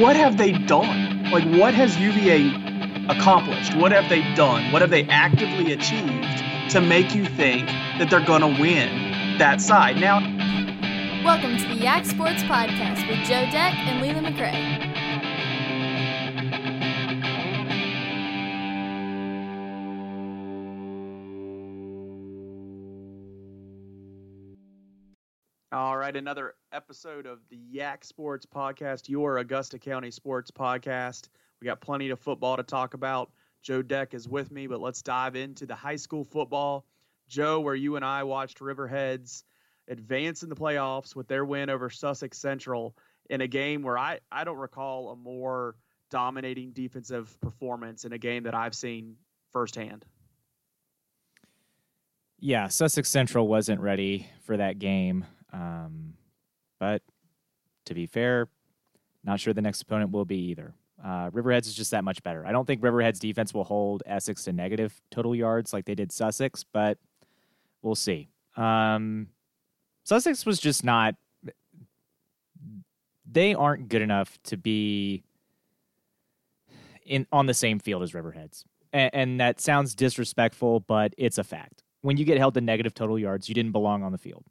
what have they done? Like, what has UVA accomplished? What have they done? What have they actively achieved to make you think that they're going to win that side? Now, welcome to the Yak Sports Podcast with Joe Deck and Leland McRae. Right, another episode of the Yak Sports Podcast, your Augusta County sports podcast. We got plenty of football to talk about. Joe Deck is with me, but let's dive into the high school football. Joe, where you and I watched Riverheads advance in the playoffs with their win over Sussex Central in a game where I, I don't recall a more dominating defensive performance in a game that I've seen firsthand. Yeah, Sussex Central wasn't ready for that game. Um, but to be fair, not sure the next opponent will be either. Uh, Riverheads is just that much better. I don't think Riverheads defense will hold Essex to negative total yards like they did Sussex, but we'll see. Um, Sussex was just not. They aren't good enough to be in on the same field as Riverheads, and, and that sounds disrespectful, but it's a fact. When you get held to negative total yards, you didn't belong on the field.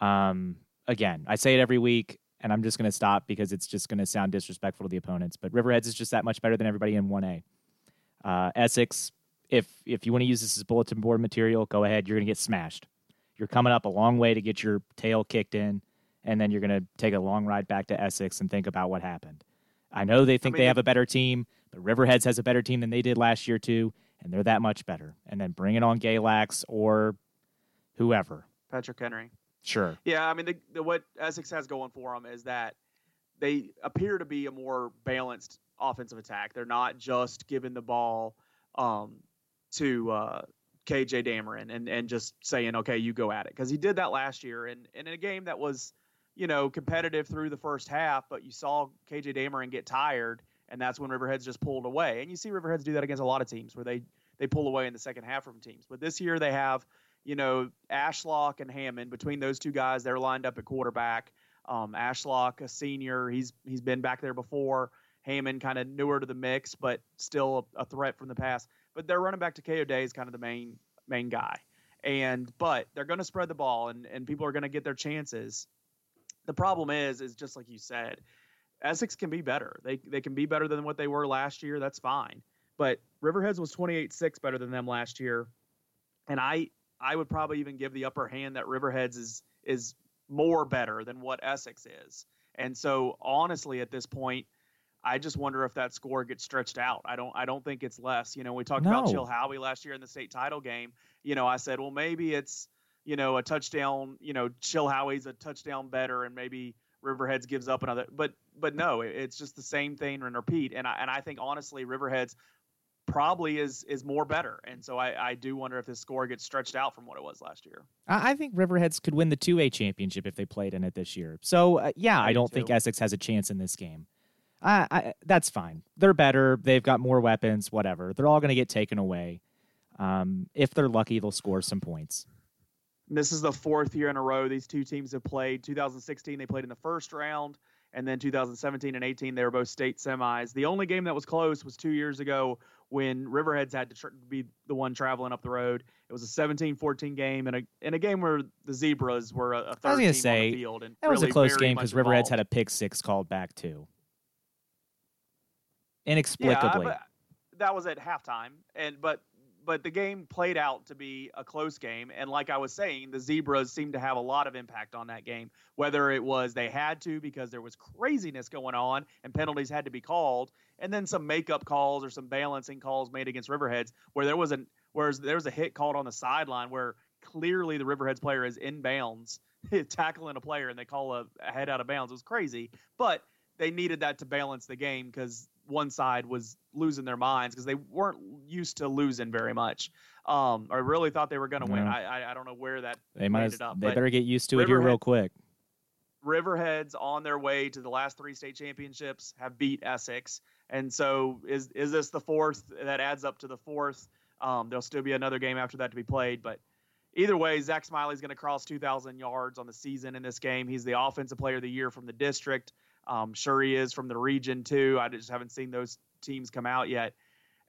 Um, again, I say it every week, and I'm just going to stop because it's just going to sound disrespectful to the opponents. But Riverheads is just that much better than everybody in 1A. Uh, Essex, if if you want to use this as bulletin board material, go ahead. You're going to get smashed. You're coming up a long way to get your tail kicked in, and then you're going to take a long ride back to Essex and think about what happened. I know they think I mean, they have a better team, but Riverheads has a better team than they did last year too, and they're that much better. And then bring it on Galax or whoever. Patrick Henry. Sure. Yeah, I mean, the, the, what Essex has going for them is that they appear to be a more balanced offensive attack. They're not just giving the ball um, to uh, KJ Dameron and, and just saying, okay, you go at it. Because he did that last year and, and in a game that was, you know, competitive through the first half, but you saw KJ Dameron get tired, and that's when Riverheads just pulled away. And you see Riverheads do that against a lot of teams where they, they pull away in the second half from teams. But this year they have – you know, Ashlock and Hammond. Between those two guys, they're lined up at quarterback. Um, Ashlock, a senior, he's he's been back there before. Hammond, kind of newer to the mix, but still a, a threat from the past. But their running back Takeo Day is kind of the main main guy. And but they're going to spread the ball, and and people are going to get their chances. The problem is, is just like you said, Essex can be better. They they can be better than what they were last year. That's fine. But Riverheads was 28-6 better than them last year. And I I would probably even give the upper hand that Riverheads is is more better than what Essex is. And so honestly at this point, I just wonder if that score gets stretched out. I don't I don't think it's less. You know, we talked no. about Chilhowie last year in the state title game. You know, I said, well maybe it's, you know, a touchdown, you know, Chilhowie's a touchdown better and maybe Riverheads gives up another but but no, it's just the same thing and repeat. And I and I think honestly Riverheads probably is is more better. And so I, I do wonder if this score gets stretched out from what it was last year. I, think Riverheads could win the two A championship if they played in it this year. So uh, yeah, I, I don't think Essex has a chance in this game. I, I, that's fine. They're better. They've got more weapons. Whatever. They're all going to get taken away. Um, if they're lucky, they'll score some points. This is the fourth year in a row these two teams have played. 2016, they played in the first round, and then 2017 and 18, they were both state semis. The only game that was close was two years ago when Riverheads had to tr- be the one traveling up the road. It was a 17-14 game and a in a game where the Zebras were a, a third I was gonna say, on the field. And that really was a close game because Riverheads had a pick six called back too. Inexplicably. Yeah, that was at halftime, and but but the game played out to be a close game. And like I was saying, the Zebras seemed to have a lot of impact on that game. Whether it was they had to because there was craziness going on and penalties had to be called, and then some makeup calls or some balancing calls made against Riverheads where there was an whereas there was a hit called on the sideline where clearly the Riverheads player is in bounds tackling a player and they call a, a head out of bounds. It was crazy, but they needed that to balance the game because one side was losing their minds because they weren't used to losing very much. Um, I really thought they were going to win. I, I, I don't know where that they might ended up. They better get used to it here real quick. Riverheads on their way to the last three state championships have beat Essex, and so is is this the fourth that adds up to the fourth? Um, there'll still be another game after that to be played, but either way, Zach Smiley's going to cross 2,000 yards on the season in this game. He's the offensive player of the year from the district. Um, sure, he is from the region too. I just haven't seen those teams come out yet.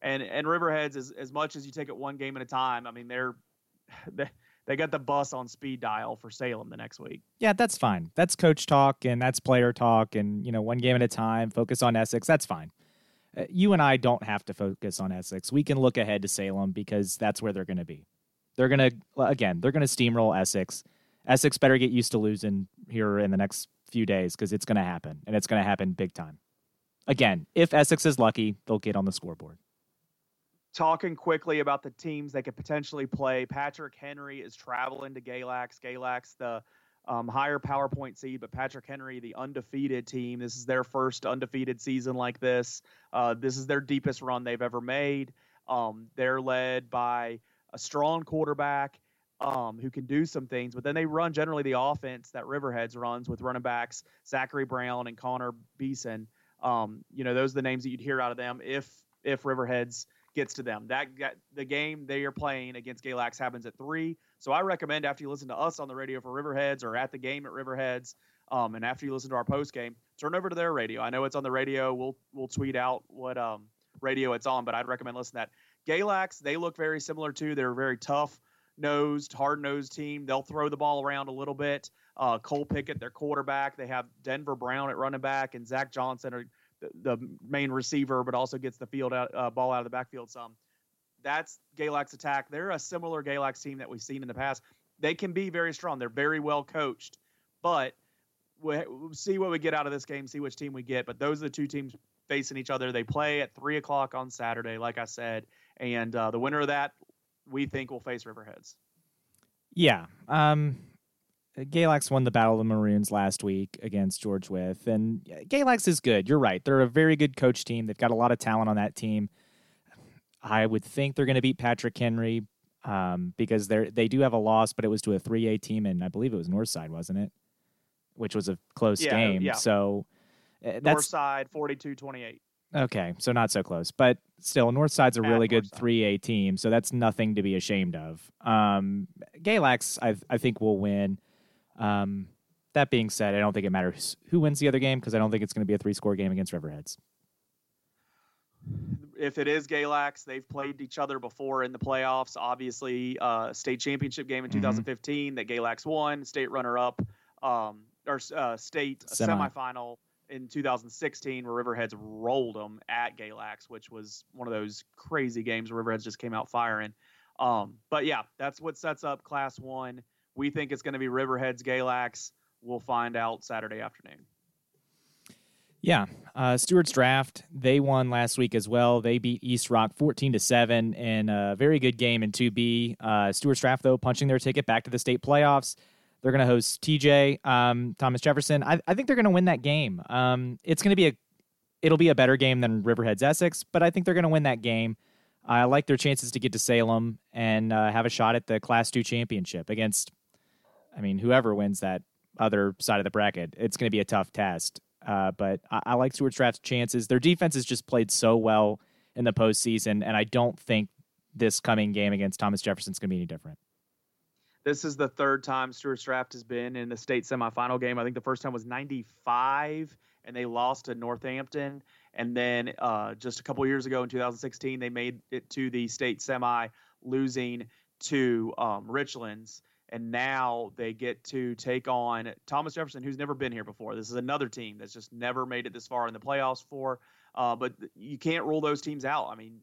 And and Riverheads, as as much as you take it one game at a time, I mean they're they, they got the bus on speed dial for Salem the next week. Yeah, that's fine. That's coach talk and that's player talk, and you know one game at a time. Focus on Essex. That's fine. Uh, you and I don't have to focus on Essex. We can look ahead to Salem because that's where they're going to be. They're going to again, they're going to steamroll Essex. Essex better get used to losing here in the next few days because it's going to happen and it's going to happen big time. Again, if Essex is lucky, they'll get on the scoreboard. Talking quickly about the teams they could potentially play, Patrick Henry is traveling to Galax. Galax, the um, higher PowerPoint seed, but Patrick Henry, the undefeated team. This is their first undefeated season like this. Uh, this is their deepest run they've ever made. Um, they're led by a strong quarterback um, who can do some things, but then they run generally the offense that Riverheads runs with running backs Zachary Brown and Connor Beeson. Um, you know, those are the names that you'd hear out of them if if Riverheads gets to them. That, that the game they are playing against Galax happens at three. So I recommend after you listen to us on the radio for Riverheads or at the game at Riverheads, um, and after you listen to our post game, turn over to their radio. I know it's on the radio. We'll we'll tweet out what um, radio it's on, but I'd recommend listening to that. Galax, they look very similar too. They're very tough nosed, hard nosed team. They'll throw the ball around a little bit. Uh, Cole Pickett, their quarterback. They have Denver Brown at running back, and Zach Johnson are the, the main receiver, but also gets the field out, uh, ball out of the backfield some. That's Galax attack. They're a similar Galax team that we've seen in the past. They can be very strong. They're very well coached, but we'll see what we get out of this game. See which team we get. But those are the two teams facing each other. They play at three o'clock on Saturday, like I said, and uh, the winner of that we think will face Riverheads. Yeah. Um, Galax won the Battle of the Maroons last week against George Wythe, and Galax is good. You're right; they're a very good coach team. They've got a lot of talent on that team. I would think they're going to beat Patrick Henry um, because they they do have a loss, but it was to a 3A team, and I believe it was Northside, wasn't it? Which was a close yeah, game. Yeah. So uh, that's Northside 42-28. Okay, so not so close, but still, Northside's a really good three A team, so that's nothing to be ashamed of. Um, Galax, I I think will win. Um, that being said, I don't think it matters who wins the other game because I don't think it's going to be a three score game against Riverheads. If it is Galax, they've played each other before in the playoffs. Obviously, uh, state championship game in mm-hmm. 2015 that Galax won, state runner up, um, or uh, state Semi. semifinal in 2016 where Riverheads rolled them at Galax, which was one of those crazy games where Riverheads just came out firing. Um, but yeah, that's what sets up Class One. We think it's going to be Riverheads Galax. We'll find out Saturday afternoon. Yeah, uh, Stuarts Draft. They won last week as well. They beat East Rock fourteen to seven in a very good game in two B. Uh, Stuarts Draft though punching their ticket back to the state playoffs. They're going to host TJ um, Thomas Jefferson. I, I think they're going to win that game. Um, it's going to be a it'll be a better game than Riverhead's Essex, but I think they're going to win that game. I like their chances to get to Salem and uh, have a shot at the Class Two championship against. I mean, whoever wins that other side of the bracket, it's going to be a tough test. Uh, but I, I like Stuarts Draft's chances. Their defense has just played so well in the postseason, and I don't think this coming game against Thomas Jefferson is going to be any different. This is the third time Stuarts Draft has been in the state semifinal game. I think the first time was 95, and they lost to Northampton. And then uh, just a couple years ago in 2016, they made it to the state semi, losing to um, Richlands. And now they get to take on Thomas Jefferson, who's never been here before. This is another team that's just never made it this far in the playoffs for. Uh, but you can't rule those teams out. I mean,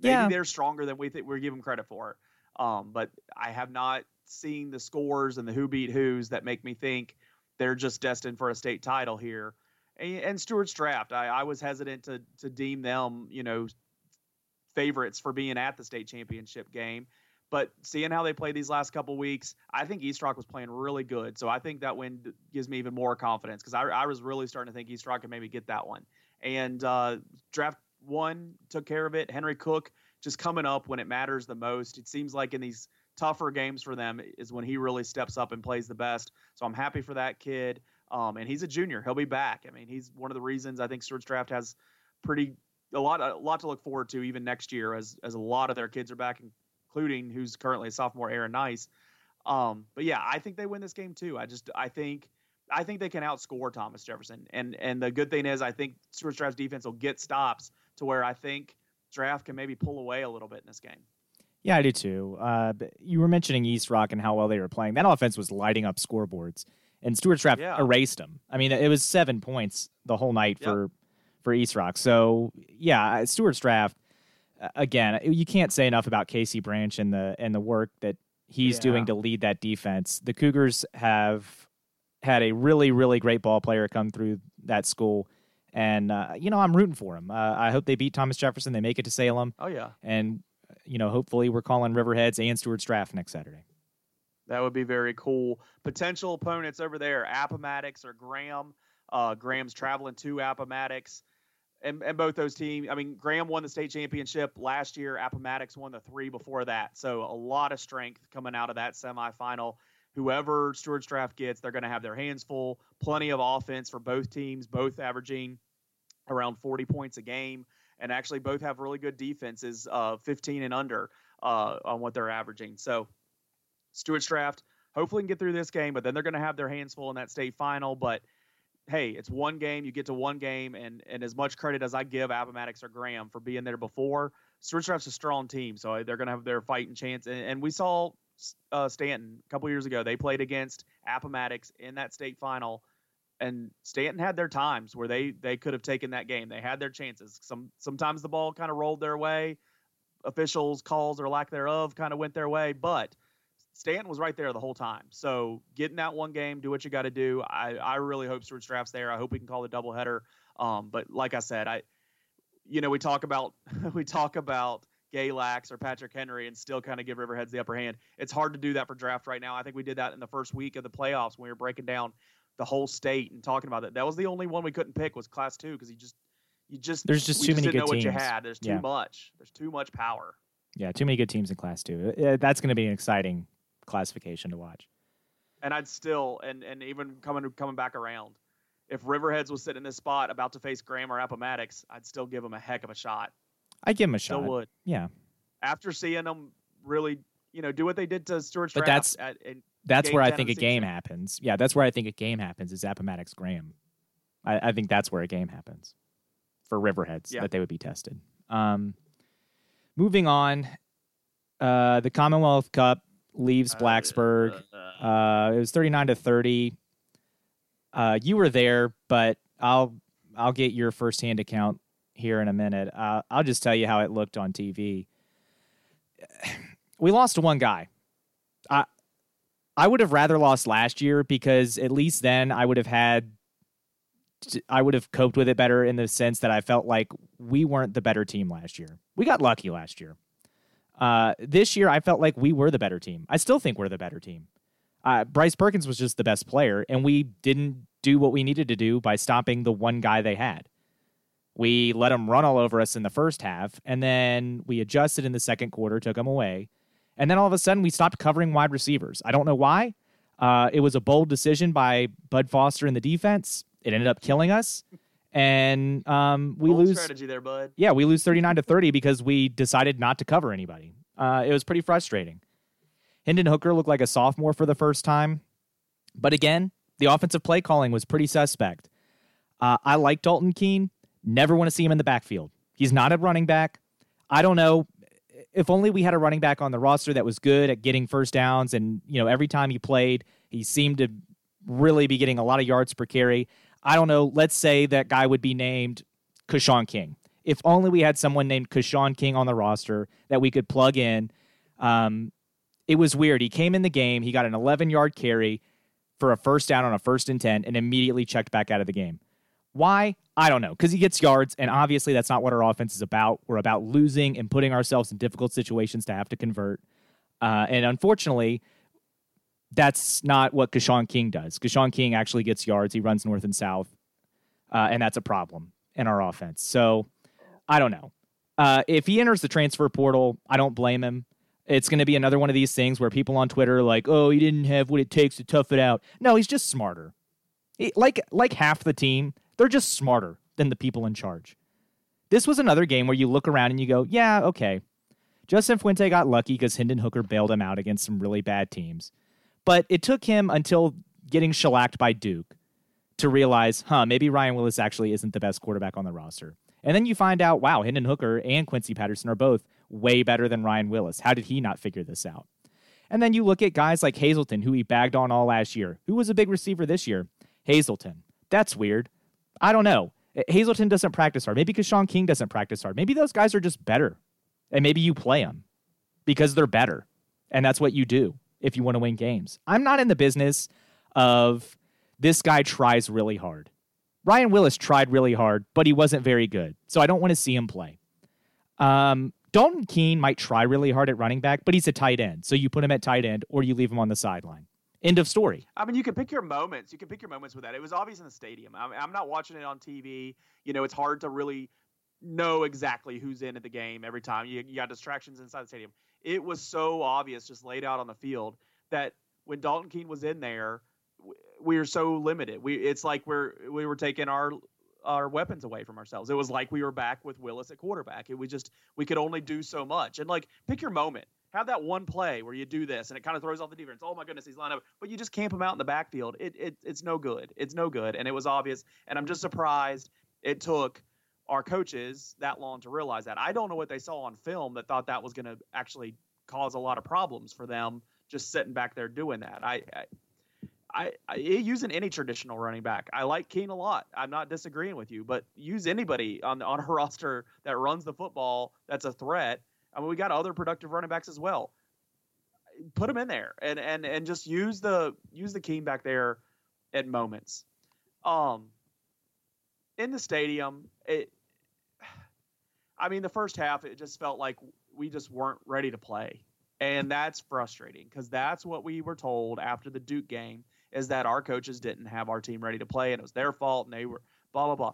maybe yeah. they're stronger than we think we give them credit for. Um, but I have not seeing the scores and the who beat who's that make me think they're just destined for a state title here. And, and Stuarts Draft, I, I was hesitant to to deem them, you know, favorites for being at the state championship game. But seeing how they played these last couple weeks, I think East Rock was playing really good. So I think that win gives me even more confidence because I, I, was really starting to think East Rock could maybe get that one. And uh, draft one took care of it. Henry Cook just coming up when it matters the most. It seems like in these tougher games for them is when he really steps up and plays the best. So I'm happy for that kid. Um, and he's a junior. He'll be back. I mean, he's one of the reasons I think Stuarts Draft has pretty a lot a lot to look forward to even next year as as a lot of their kids are back, including who's currently a sophomore, Aaron Nice. Um, but yeah, I think they win this game too. I just I think I think they can outscore Thomas Jefferson. And and the good thing is, I think Stuart Draft's defense will get stops to where I think Draft can maybe pull away a little bit in this game. Yeah, I do too. Uh, you were mentioning East Rock and how well they were playing. That offense was lighting up scoreboards, and Stuart Draft Yeah. erased them. I mean, it was seven points the whole night Yep. for for East Rock. So yeah, Stuarts Draft uh, again. You can't say enough about Casey Branch and the and the work that he's Yeah. doing to lead that defense. The Cougars have had a really really great ball player come through that school. And uh, you know I'm rooting for him. Uh, I hope they beat Thomas Jefferson. They make it to Salem, Oh yeah, and you know, hopefully we're calling Riverheads and Stuarts Draft next Saturday. that would be very cool. Potential opponents over there: Appomattox or Graham. Uh, Graham's traveling to Appomattox. And, and both those teams, I mean, Graham won the state championship last year. Appomattox won the three before that. So a lot of strength coming out of that semifinal. Whoever Stuarts Draft gets, they're going to have their hands full. Plenty of offense for both teams, both averaging around 40 points a game. And actually, both have really good defenses, uh, 15 and under uh, on what they're averaging. So Stuarts Draft, hopefully, can get through this game, but then they're going to have their hands full in that state final. But hey, it's one game. You get to one game, and and as much credit as I give Appomattox or Graham for being there before, Stuarts Draft's a strong team, so they're going to have their fighting chance. And, and we saw uh, Staunton a couple years ago. They played against Appomattox in that state final, and Staunton had their times where they they could have taken that game. They had their chances. Some sometimes the ball kind of rolled their way. Officials' calls or lack thereof kind of went their way, but Staunton was right there the whole time. So getting that one game, do what you got to do. I, I really hope Stuart Draft's there. I hope we can call a doubleheader. Um, but like I said, I, you know, we talk about we talk about Galax or Patrick Henry and still kind of give Riverheads the upper hand. It's hard to do that for draft right now. I think we did that in the first week of the playoffs when we were breaking down the whole state and talking about it. That was the only one we couldn't pick was Class Two because you just you just There's just too many didn't good know what you teams. had. There's too Yeah. much. There's too much power. Yeah, too many good teams in Class Two. Uh, That's going to be an exciting classification to watch. and I'd still and and even coming coming back around, if Riverheads was sitting in this spot about to face Graham or Appomattox, I'd still give them a heck of a shot. I give them a shot. Still would. Yeah, After seeing them really, you know, do what they did to Stewart's But that's- at, and that's where I think a game season. happens. Yeah, that's where I think a game happens. Is Appomattox Graham? I, I think that's where a game happens for Riverheads Yeah. that they would be tested. Um, moving on, uh, the Commonwealth Cup leaves Blacksburg. Uh, it was 39 to 30. Uh, you were there, but I'll I'll get your firsthand account here in a minute. Uh, I'll just tell you how it looked on TV. We lost to one guy. I would have rather lost last year because at least then I would have had I would have coped with it better in the sense that I felt like we weren't the better team last year. We got lucky last year. Uh, this year, I felt like we were the better team. I still think we're the better team. Uh, Bryce Perkins was just the best player, and we didn't do what we needed to do by stopping the one guy they had. We let them run all over us in the first half, and then we adjusted in the second quarter, took them away, and then all of a sudden we stopped covering wide receivers. I don't know why. Uh, it was a bold decision by Bud Foster in the defense. It ended up killing us, and um, we Bold lose strategy there, bud. yeah, we lose 39 to 30 because we decided not to cover anybody. Uh, it was pretty frustrating. Hendon Hooker looked like a sophomore for the first time. But again, the offensive play calling was pretty suspect. Uh, I like Dalton Keene. Never want to see him in the backfield. He's not a running back. I don't know. If only we had a running back on the roster that was good at getting first downs, and you know, every time he played, he seemed to really be getting a lot of yards per carry. I don't know. Let's say that guy would be named Keshawn King. If only we had someone named Keshawn King on the roster that we could plug in. Um, it was weird. He came in the game, he got an 11 yard carry for a first down on a first and 10, and immediately checked back out of the game. Why? I don't know. Because he gets yards, and obviously that's not what our offense is about. We're about losing and putting ourselves in difficult situations to have to convert. Uh, and unfortunately, that's not what Keshawn King does. Keshawn King actually gets yards. He runs north and south, uh, and that's a problem in our offense. So I don't know. Uh, if he enters the transfer portal, I don't blame him. It's going to be another one of these things where people on Twitter are like, "Oh, he didn't have what it takes to tough it out." No, he's just smarter. He- like like half the team, they're just smarter than the people in charge. This was another game where you look around and you go, "Yeah, okay." Justin Fuente got lucky because Hendon Hooker bailed him out against some really bad teams. But it took him until getting shellacked by Duke to realize, huh, maybe Ryan Willis actually isn't the best quarterback on the roster. And then you find out, wow, Hendon Hooker and Quincy Patterson are both way better than Ryan Willis. How did he not figure this out? And then you look at guys like Hazelton, who he bagged on all last year. Who was a big receiver this year? Hazelton. That's weird. I don't know. Hazelton doesn't practice hard. Maybe because Shaun King doesn't practice hard. Maybe those guys are just better. And maybe you play them because they're better. And that's what you do if you want to win games. I'm not in the business of this guy tries really hard. Ryan Willis tried really hard, but he wasn't very good. So I don't want to see him play. Um, Dalton Keene might try really hard at running back, but he's a tight end. So you put him at tight end or you leave him on the sideline. End of story. I mean, you can pick your moments. You can pick your moments with that. It was obvious in the stadium. I'm, I'm not watching it on TV. You know, it's hard to really know exactly who's in at the game every time. You, you got distractions inside the stadium. It was so obvious, just laid out on the field, that when Dalton Keene was in there, we were so limited. We it's like we're we were taking our our weapons away from ourselves. It was like we were back with Willis at quarterback. It was just we could only do so much. And like pick your moment. Have that one play where you do this and it kind of throws off the defense. Oh my goodness, he's lined up. But you just camp him out in the backfield. It, it it's no good. It's no good. And it was obvious. And I'm just surprised it took our coaches that long to realize that. I don't know what they saw on film that thought that was going to actually cause a lot of problems for them just sitting back there doing that. I, I I, I using any traditional running back. I like Keene a lot. I'm not disagreeing with you, but use anybody on on a roster that runs the football that's a threat. I mean, we got other productive running backs as well. Put them in there and and and just use the use the Keene back there at moments. Um, in the stadium, it. I mean, the first half it just felt like we just weren't ready to play. And that's frustrating because that's what we were told after the Duke game is that our coaches didn't have our team ready to play and it was their fault and they were blah blah blah.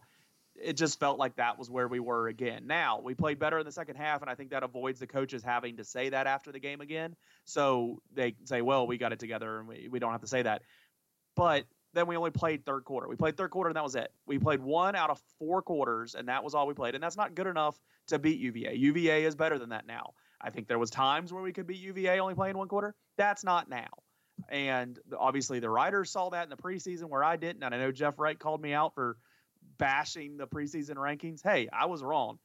It just felt like that was where we were again. Now we played better in the second half, and I think that avoids the coaches having to say that after the game again. So they say, "Well, we got it together, and we, we don't have to say that." But then we only played third quarter. We played third quarter, and that was it. We played one out of four quarters, and that was all we played. And that's not good enough to beat UVA. UVA is better than that now. I think there was times where we could beat UVA only playing one quarter. That's not now. And obviously, the writers saw that in the preseason where I didn't. And I know Jeff Wright called me out for bashing the preseason rankings. Hey, I was wrong.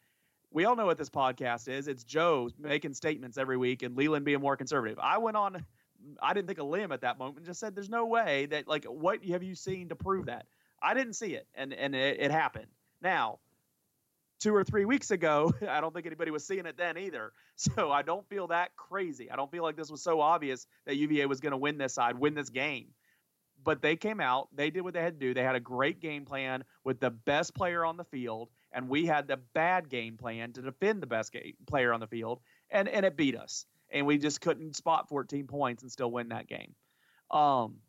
We all know what this podcast is. It's Joe making statements every week and Leland being more conservative. I went on, I didn't think a limb at that moment just said, there's no way that, like, what have you seen to prove that? I didn't see it. And, and it, it happened. Now, two or three weeks ago, I don't think anybody was seeing it then either. So I don't feel that crazy. I don't feel like this was so obvious that UVA was going to win this side, win this game. But they came out, they did what they had to do. They had a great game plan with the best player on the field, and we had the bad game plan to defend the best game, player on the field, and and it beat us. And we just couldn't spot 14 points and still win that game. Um,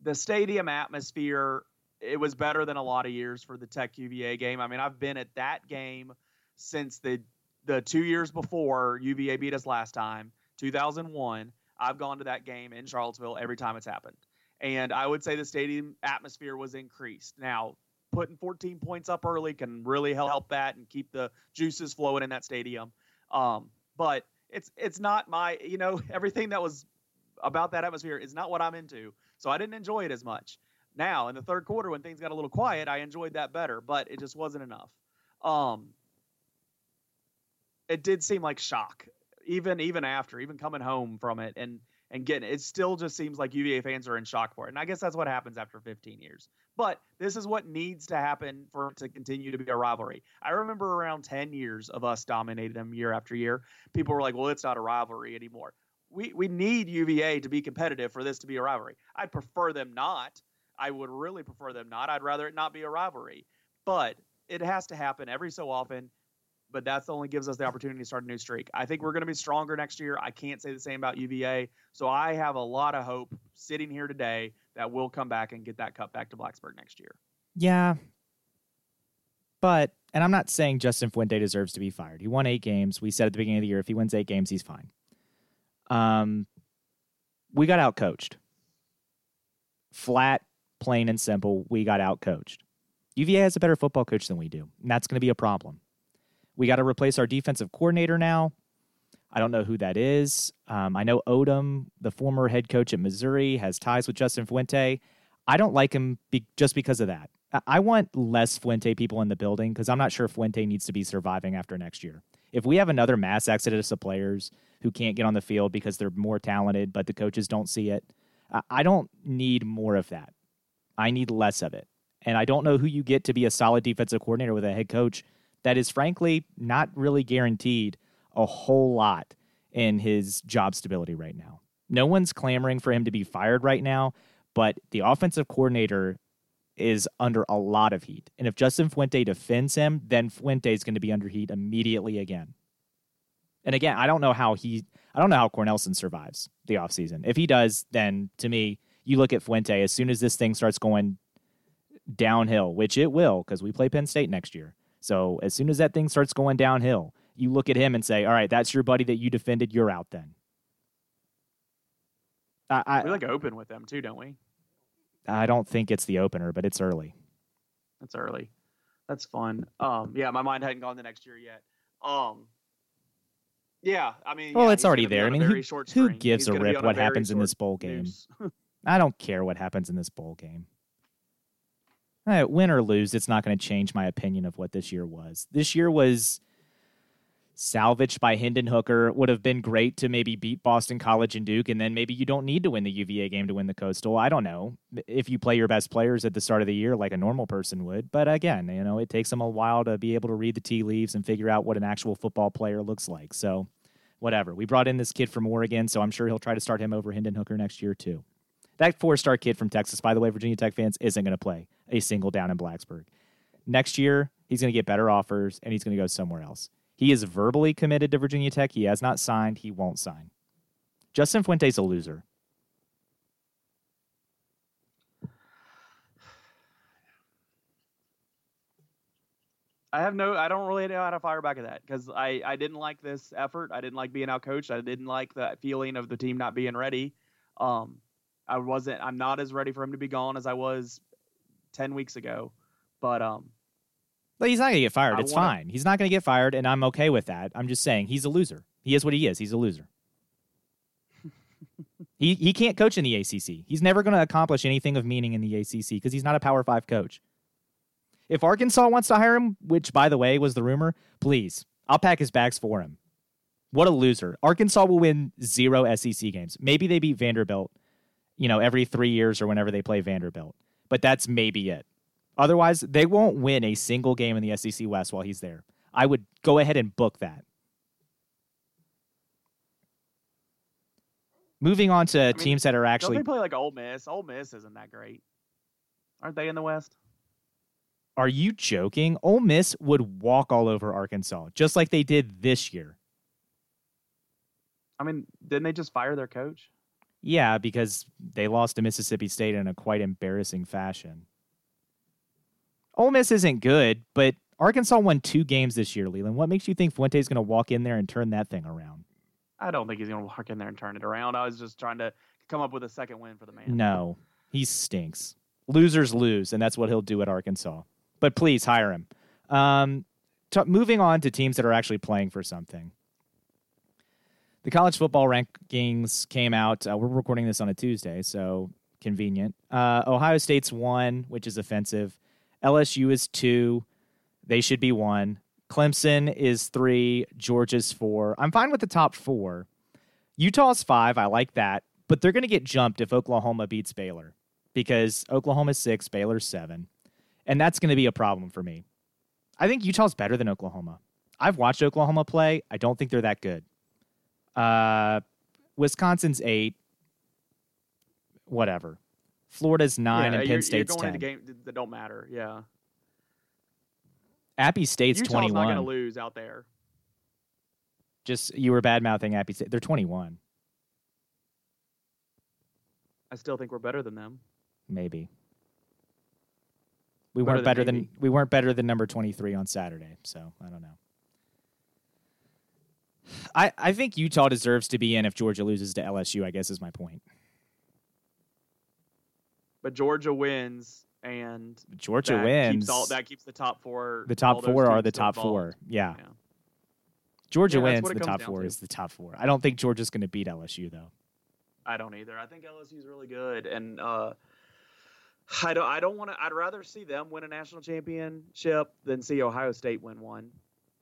the stadium atmosphere it was better than a lot of years for the Tech UVA game. I mean, I've been at that game since the the two years before UVA beat us last time, 2001. I've gone to that game in Charlottesville every time it's happened, and I would say the stadium atmosphere was increased. Now, putting 14 points up early can really help that and keep the juices flowing in that stadium. Um, but it's it's not my you know everything that was about that atmosphere is not what I'm into, so I didn't enjoy it as much. Now, in the third quarter, when things got a little quiet, I enjoyed that better, but it just wasn't enough. Um, it did seem like shock, even even after, even coming home from it and and getting it. Still, just seems like UVA fans are in shock for it, and I guess that's what happens after 15 years. But this is what needs to happen for it to continue to be a rivalry. I remember around 10 years of us dominating them year after year. People were like, "Well, it's not a rivalry anymore." We we need UVA to be competitive for this to be a rivalry. I'd prefer them not I would really prefer them not. I'd rather it not be a rivalry. But it has to happen every so often. But that's only gives us the opportunity to start a new streak. I think we're going to be stronger next year. I can't say the same about UVA. So I have a lot of hope sitting here today that we'll come back and get that cup back to Blacksburg next year. Yeah. But, and I'm not saying Justin Fuente deserves to be fired. He won eight games. We said at the beginning of the year, if he wins eight games, he's fine. Um, we got out coached. Flat plain and simple, we got out coached. UVA has a better football coach than we do, and that's going to be a problem. We got to replace our defensive coordinator now. I don't know who that is. Um, I know Odom, the former head coach at Missouri, has ties with Justin Fuente. I don't like him be- just because of that. I-, I want less Fuente people in the building because I'm not sure Fuente needs to be surviving after next year. If we have another mass exodus of players who can't get on the field because they're more talented, but the coaches don't see it, I, I don't need more of that. I need less of it. And I don't know who you get to be a solid defensive coordinator with a head coach that is frankly not really guaranteed a whole lot in his job stability right now. No one's clamoring for him to be fired right now, but the offensive coordinator is under a lot of heat. And if Justin Fuente defends him, then Fuente is going to be under heat immediately again. And again, I don't know how he I don't know how Cornelsen survives the offseason. If he does, then to me, you look at Fuente as soon as this thing starts going downhill, which it will because we play Penn State next year. So as soon as that thing starts going downhill, you look at him and say, "All right, that's your buddy that you defended. You're out then." I, I, we like open with them too, don't we? I don't think it's the opener, but it's early. That's early. That's fun. Um, yeah, my mind hadn't gone the next year yet. Um, yeah, I mean, well, yeah, it's already there. I mean, very who, who gives He's a rip a what happens in this bowl game? I don't care what happens in this bowl game. Eh, win or lose, it's not going to change my opinion of what this year was. This year was salvaged by Hendon Hooker. Would have been great to maybe beat Boston College and Duke, and then maybe you don't need to win the UVA game to win the Coastal. I don't know if you play your best players at the start of the year like a normal person would. But again, you know, it takes them a while to be able to read the tea leaves and figure out what an actual football player looks like. So, whatever. We brought in this kid from Oregon, so I'm sure he'll try to start him over Hendon Hooker next year too. That four star kid from Texas, by the way, Virginia Tech fans, isn't going to play a single down in Blacksburg. Next year, he's going to get better offers and he's going to go somewhere else. He is verbally committed to Virginia Tech. He has not signed. He won't sign. Justin Fuente's a loser. I have no. I don't really know how to fire back at that because I I didn't like this effort. I didn't like being out coached. I didn't like that feeling of the team not being ready. Um, I wasn't. I'm not as ready for him to be gone as I was ten weeks ago. But um, But he's not going to get fired. I It's wanna- fine. He's not going to get fired, and I'm okay with that. I'm just saying he's a loser. He is what he is. He's a loser. he he can't coach in the ACC. He's never going to accomplish anything of meaning in the ACC because he's not a Power Five coach. If Arkansas wants to hire him, which by the way was the rumor, please, I'll pack his bags for him. What a loser! Arkansas will win zero SEC games. Maybe they beat Vanderbilt, you know, every three years or whenever they play Vanderbilt. But that's maybe it. Otherwise, they won't win a single game in the SEC West while he's there. I would go ahead and book that. Moving on to mean, teams that are don't actually they play like Ole Miss? Ole Miss isn't that great. Aren't they in the West? Are you joking? Ole Miss would walk all over Arkansas, just like they did this year. I mean, didn't they just fire their coach? Yeah, because they lost to Mississippi State in a quite embarrassing fashion. Ole Miss isn't good, but Arkansas won two games this year, Leland. What makes you think Fuente's going to walk in there and turn that thing around? I don't think he's going to walk in there and turn it around. I was just trying to come up with a second win for the man. No, he stinks. Losers lose, and that's what he'll do at Arkansas. But please hire him. Um, t- moving on to teams that are actually playing for something. The college football rankings came out. Uh, we're recording this on a Tuesday, so convenient. Uh, Ohio State's one, which is offensive. LSU is two. They should be one. Clemson is three. Georgia's four. I'm fine with the top four. Utah's five. I like that. But they're going to get jumped if Oklahoma beats Baylor because Oklahoma's six, Baylor's seven. And that's going to be a problem for me. I think Utah's better than Oklahoma. I've watched Oklahoma play. I don't think they're that good. Uh, Wisconsin's eight. Whatever. Florida's nine Yeah, and you're, Penn State's you're going ten. into games that don't matter. Yeah, Appy State's Utah's not going to lose out there. Just you were bad mouthing Appy State. They're twenty-one, I still think we're better than them. maybe. We Better weren't better than maybe. we weren't better than number twenty-three on Saturday, so I don't know. I I think Utah deserves to be in if Georgia loses to LSU. I guess is my point. But Georgia wins, and Georgia wins. Keeps all, that keeps the top four. the top four are the top involved. four. Yeah. Yeah. Georgia Yeah, wins. The top four to. is the top four. I don't think Georgia's going to beat LSU though. I don't either. I think LSU's really good, and uh, I don't. I don't want to. I'd rather see them win a national championship than see Ohio State win one.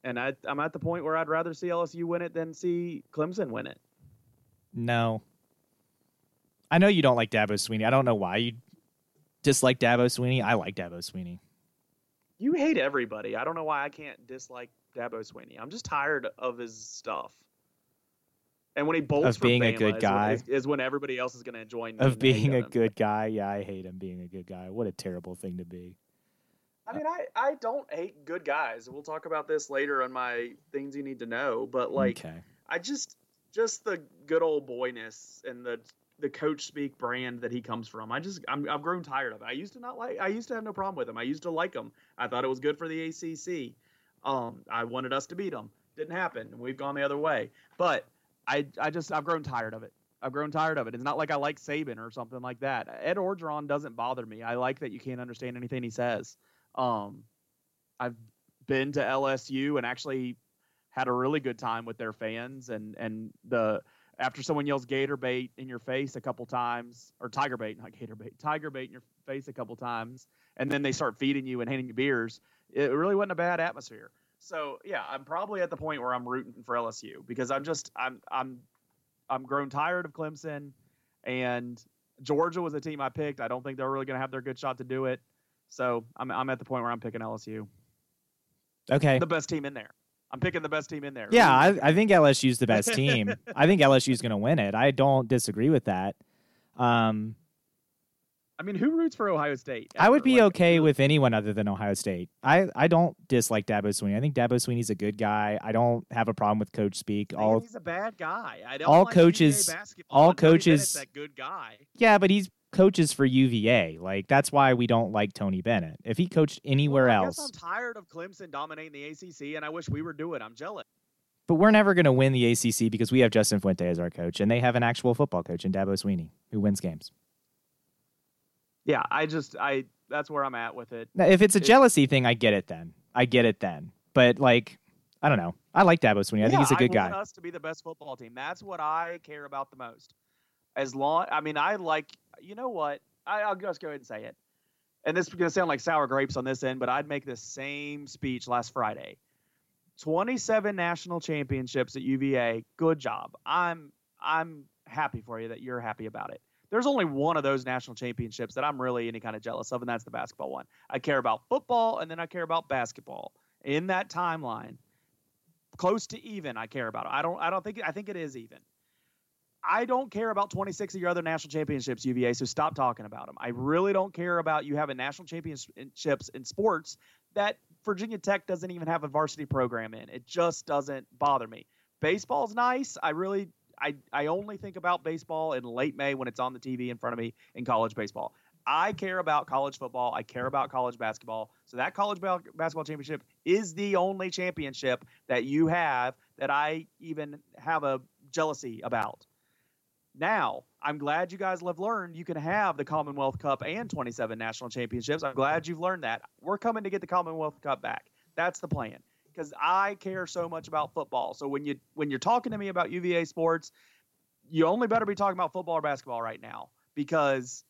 And I, I'm at the point where I'd rather see LSU win it than see Clemson win it. No. I know you don't like Dabo Swinney. I don't know why you dislike Dabo Swinney. I like Dabo Swinney. You hate everybody. I don't know why I can't dislike Dabo Swinney. I'm just tired of his stuff. And when he bolts Of being a good guy. is, is when everybody else is going to join Of in the hate being a him. good guy. Yeah, I hate him being a good guy. What a terrible thing to be. I mean, I, I don't hate good guys. We'll talk about this later on my things you need to know. But like, okay. I just just the good old boyness and the the coach speak brand that he comes from. I just I'm, I've grown tired of it. I used to not like. I used to have no problem with him. I used to like him. I thought it was good for the ACC. Um, I wanted us to beat them. Didn't happen. We've gone the other way. But I I just I've grown tired of it. I've grown tired of it. It's not like I like Saban or something like that. Ed Orgeron doesn't bother me. I like that you can't understand anything he says. Um, I've been to LSU and actually had a really good time with their fans and and the after someone yells gator bait in your face a couple times or tiger bait not gator bait tiger bait in your face a couple times and then they start feeding you and handing you beers it really wasn't a bad atmosphere. So yeah i'm probably at the point where i'm rooting for lsu because i'm just i'm i'm i'm grown tired of clemson and georgia was a team i picked. I don't think they're really going to have their good shot to do it so i'm, I'm at the point where i'm picking lsu Okay. the best team in there i'm picking the best team in there Yeah, I, I think LSU's the best team. I think LSU's going to win it. I don't disagree with that. Um, I mean, who roots for Ohio State? I would be Like, okay with anyone other than Ohio State. I, I don't dislike Dabo Swinney. I think Dabo Swinney's a good guy. I don't have a problem with coach speak. All he's a bad guy. I don't all like coaches- basketball, all coaches- that good guy. yeah, but he's coaches for UVA. Like that's why we don't like Tony Bennett. If he coached anywhere Well, I else, guess I'm tired of Clemson dominating the ACC, and I wish we were doing. it. I'm jealous. but we're never going to win the ACC because we have Justin Fuente as our coach, and they have an actual football coach in Dabo Swinney who wins games. Yeah, I just I that's where I'm at with it. Now, if it's a jealousy thing, I get it then. I get it then. But like, I don't know. I like Dabo Swinney. I think he's a good I want guy. us to be the best football team. That's what I care about the most. As long, I mean, I like. You know what? I, I'll just go ahead and say it. And this is going to sound like sour grapes on this end, but I'd make the same speech last Friday. 27 national championships at UVA. Good job. I'm I'm happy for you that you're happy about it. There's only one of those national championships that I'm really any kind of jealous of, and that's the basketball one. I care about football, and then I care about basketball in that timeline close to even I care about. It. I don't I don't think I think it is even. I don't care about 26 of your other national championships, UVA, so stop talking about them. I really don't care about you having national championships in sports that Virginia Tech doesn't even have a varsity program in. It just doesn't bother me. Baseball's nice. I really I I only think about baseball in late May when it's on the TV in front of me in college baseball. I care about college football. I care about college basketball. So that college ba- basketball championship is the only championship that you have that I even have a jealousy about. Now, I'm glad you guys have learned you can have the Commonwealth Cup and 27 national championships. I'm glad you've learned that. We're coming to get the Commonwealth Cup back. That's the plan because I care so much about football. So when you when you're talking to me about UVA sports, you only better be talking about football or basketball right now because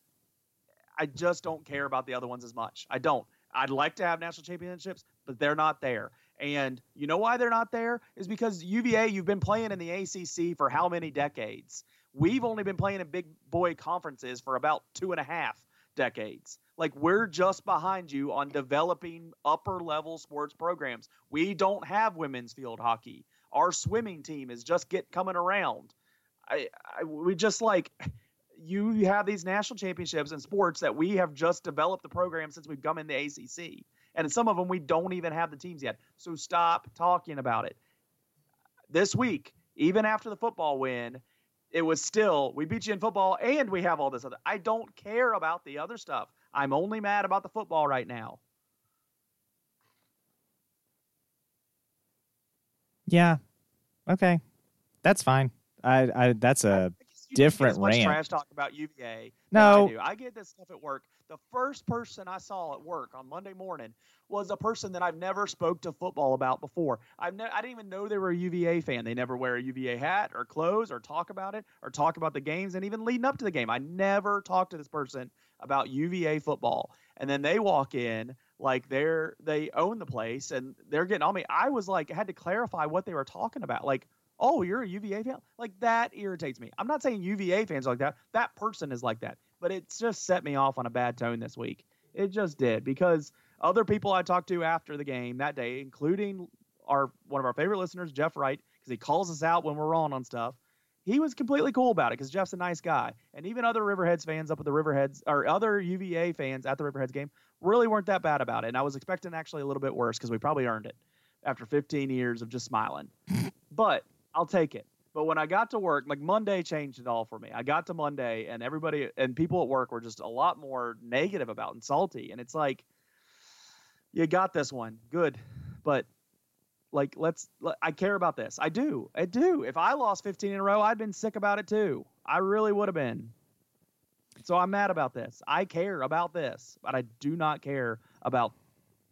I just don't care about the other ones as much. I don't. I'd like to have national championships, but they're not there. And you know why they're not there? Is because UVA, you've been playing in the ACC for how many decades? We've only been playing in big boy conferences for about two and a half decades. Like we're just behind you on developing upper level sports programs. We don't have women's field hockey. Our swimming team is just get coming around. I, I we just like you have these national championships in sports that we have just developed the program since we've come in the ACC. And some of them we don't even have the teams yet. So stop talking about it. This week, even after the football win, it was still we beat you in football and we have all this other. I don't care about the other stuff. I'm only mad about the football right now. Yeah. Okay. That's fine. I, I that's a different much rant. trash talk about UVA. No. I. I get this stuff at work. The first person I saw at work on Monday morning was a person that I've never spoke to football about before. I've ne- I didn't even know they were a UVA fan. They never wear a UVA hat or clothes or talk about it or talk about the games and even leading up to the game. I never talked to this person about UVA football. And then they walk in like they're they own the place and they're getting on me. I was like I had to clarify what they were talking about. Like oh, you're a UVA fan? Like that irritates me. I'm not saying UVA fans are like that. That person is like that. But it's just set me off on a bad tone this week. It just did because other people I talked to after the game that day, including our one of our favorite listeners, Jeff Wright, because he calls us out when we're wrong on stuff. He was completely cool about it because Jeff's a nice guy, and even other Riverheads fans up at the Riverheads or other UVA fans at the Riverheads game really weren't that bad about it. And I was expecting actually a little bit worse because we probably earned it after 15 years of just smiling. but I'll take it. But when I got to work, like Monday changed it all for me. I got to Monday and everybody and people at work were just a lot more negative about and salty. And it's like, you got this one. Good. But like, let's, let- I care about this. I do. I do. If I lost 15 in a row, I'd been sick about it too. I really would have been. So I'm mad about this. I care about this, but I do not care about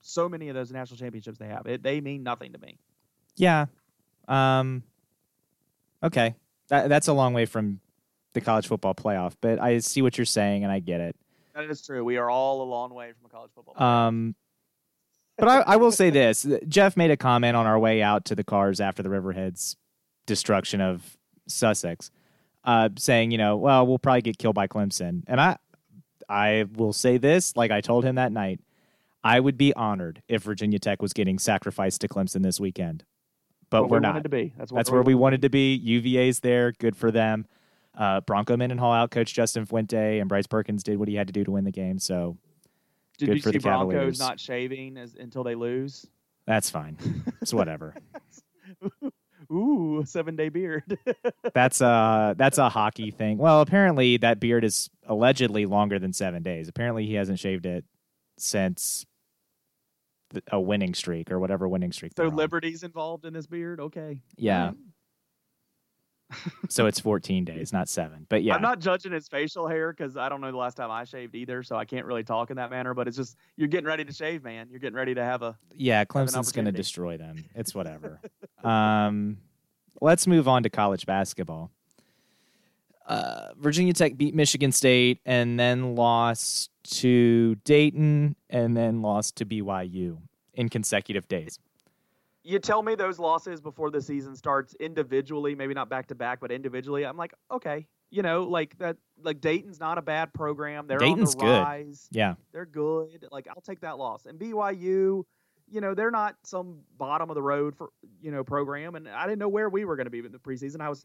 so many of those national championships they have. It, they mean nothing to me. Yeah. Um. Okay, that that's a long way from the college football playoff, but I see what you're saying and I get it. That is true. We are all a long way from a college football. playoff. Um, but I, I will say this: Jeff made a comment on our way out to the cars after the Riverheads' destruction of Sussex, uh, saying, you know, well, we'll probably get killed by Clemson, and I, I will say this, like I told him that night, I would be honored if Virginia Tech was getting sacrificed to Clemson this weekend, but What we're we not. wanted to be. That's, That's where we wanted to be. UVA's there, good for them. Uh, Bronco Mendenhall out coach Justin Fuente, and Bryce Perkins did what he had to do to win the game. So Did good you for see the Cavaliers. Broncos not shaving as, until they lose? that's fine. It's whatever. Ooh, seven day beard. That's a that's a hockey thing. Well, apparently that beard is allegedly longer than seven days. Apparently he hasn't shaved it since a winning streak or whatever winning streak. so they're on. Involved in this beard. Okay. yeah. So it's 14 days, not seven. But yeah, I'm not judging his facial hair because I don't know the last time I shaved either, so I can't really talk in that manner. But it's just you're getting ready to shave, man. You're getting ready to have a. yeah, Clemson's going to destroy them. It's whatever. um, let's move on to college basketball. Uh, Virginia Tech beat Michigan State and then lost to Dayton and then lost to BYU in consecutive days. You tell me those losses before the season starts individually, maybe not back to back, but individually. I'm like, okay, you know, like that. Like Dayton's not a bad program. They're Dayton's on the good. rise. Yeah, They're good. Like I'll take that loss. And BYU, you know, they're not some bottom of the road for you know program. And I didn't know where we were going to be in the preseason. I was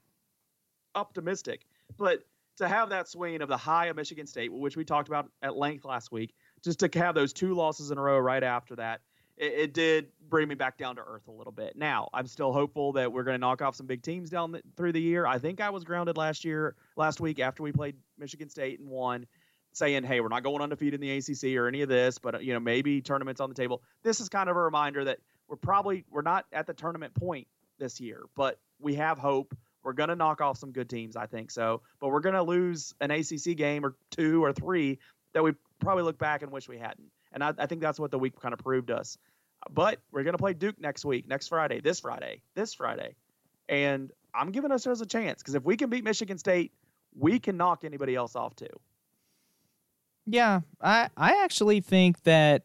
optimistic, but to have that swing of the high of Michigan State, which we talked about at length last week, just to have those two losses in a row right after that, it, it did bring me back down to earth a little bit. Now I'm still hopeful that we're going to knock off some big teams down the, through the year. I think I was grounded last year, last week after we played Michigan State and won saying, "Hey, we're not going undefeated in the ACC or any of this, but you know, maybe tournaments on the table." This is kind of a reminder that we're probably we're not at the tournament point this year, but we have hope. We're going to knock off some good teams, I think so, but we're going to lose an ACC game or two or three that we probably look back and wish we hadn't. And I, I think that's what the week kind of proved us. But we're going to play Duke next week, next Friday, this Friday, this Friday, and I'm giving us as a chance because if we can beat Michigan State, we can knock anybody else off too. yeah. I I actually think that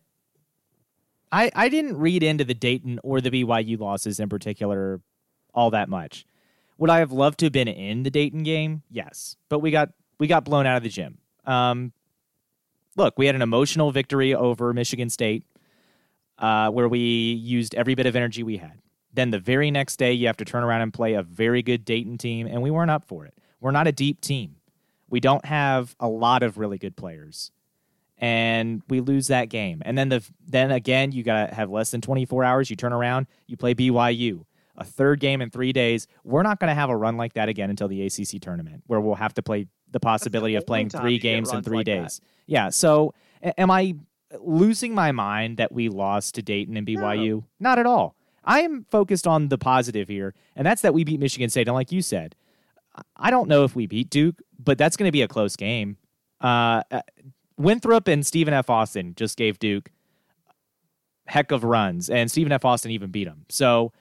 I I didn't read into the Dayton or the BYU losses in particular all that much. Would I have loved to have been in the Dayton game? Yes, but we got we got blown out of the gym. Um, look, we had an emotional victory over Michigan State, uh, where we used every bit of energy we had. Then the very next day, you have to turn around and play a very good Dayton team, and we weren't up for it. We're not a deep team. We don't have a lot of really good players, and we lose that game. And then the then again, you gotta have less than 24 hours. You turn around, you play BYU, a third game in three days. We're not gonna have a run like that again until the ACC tournament, where we'll have to play the possibility of playing three games in three like that. days. Yeah. So, am I losing my mind that we lost to Dayton and BYU? Not at all. I am focused on the positive here, and that's that we beat Michigan State. And like you said, I don't know if we beat Duke, but that's going to be a close game. Uh, uh, Winthrop and Stephen F. Austin just gave Duke heck of runs, and Stephen F. Austin even beat them. So,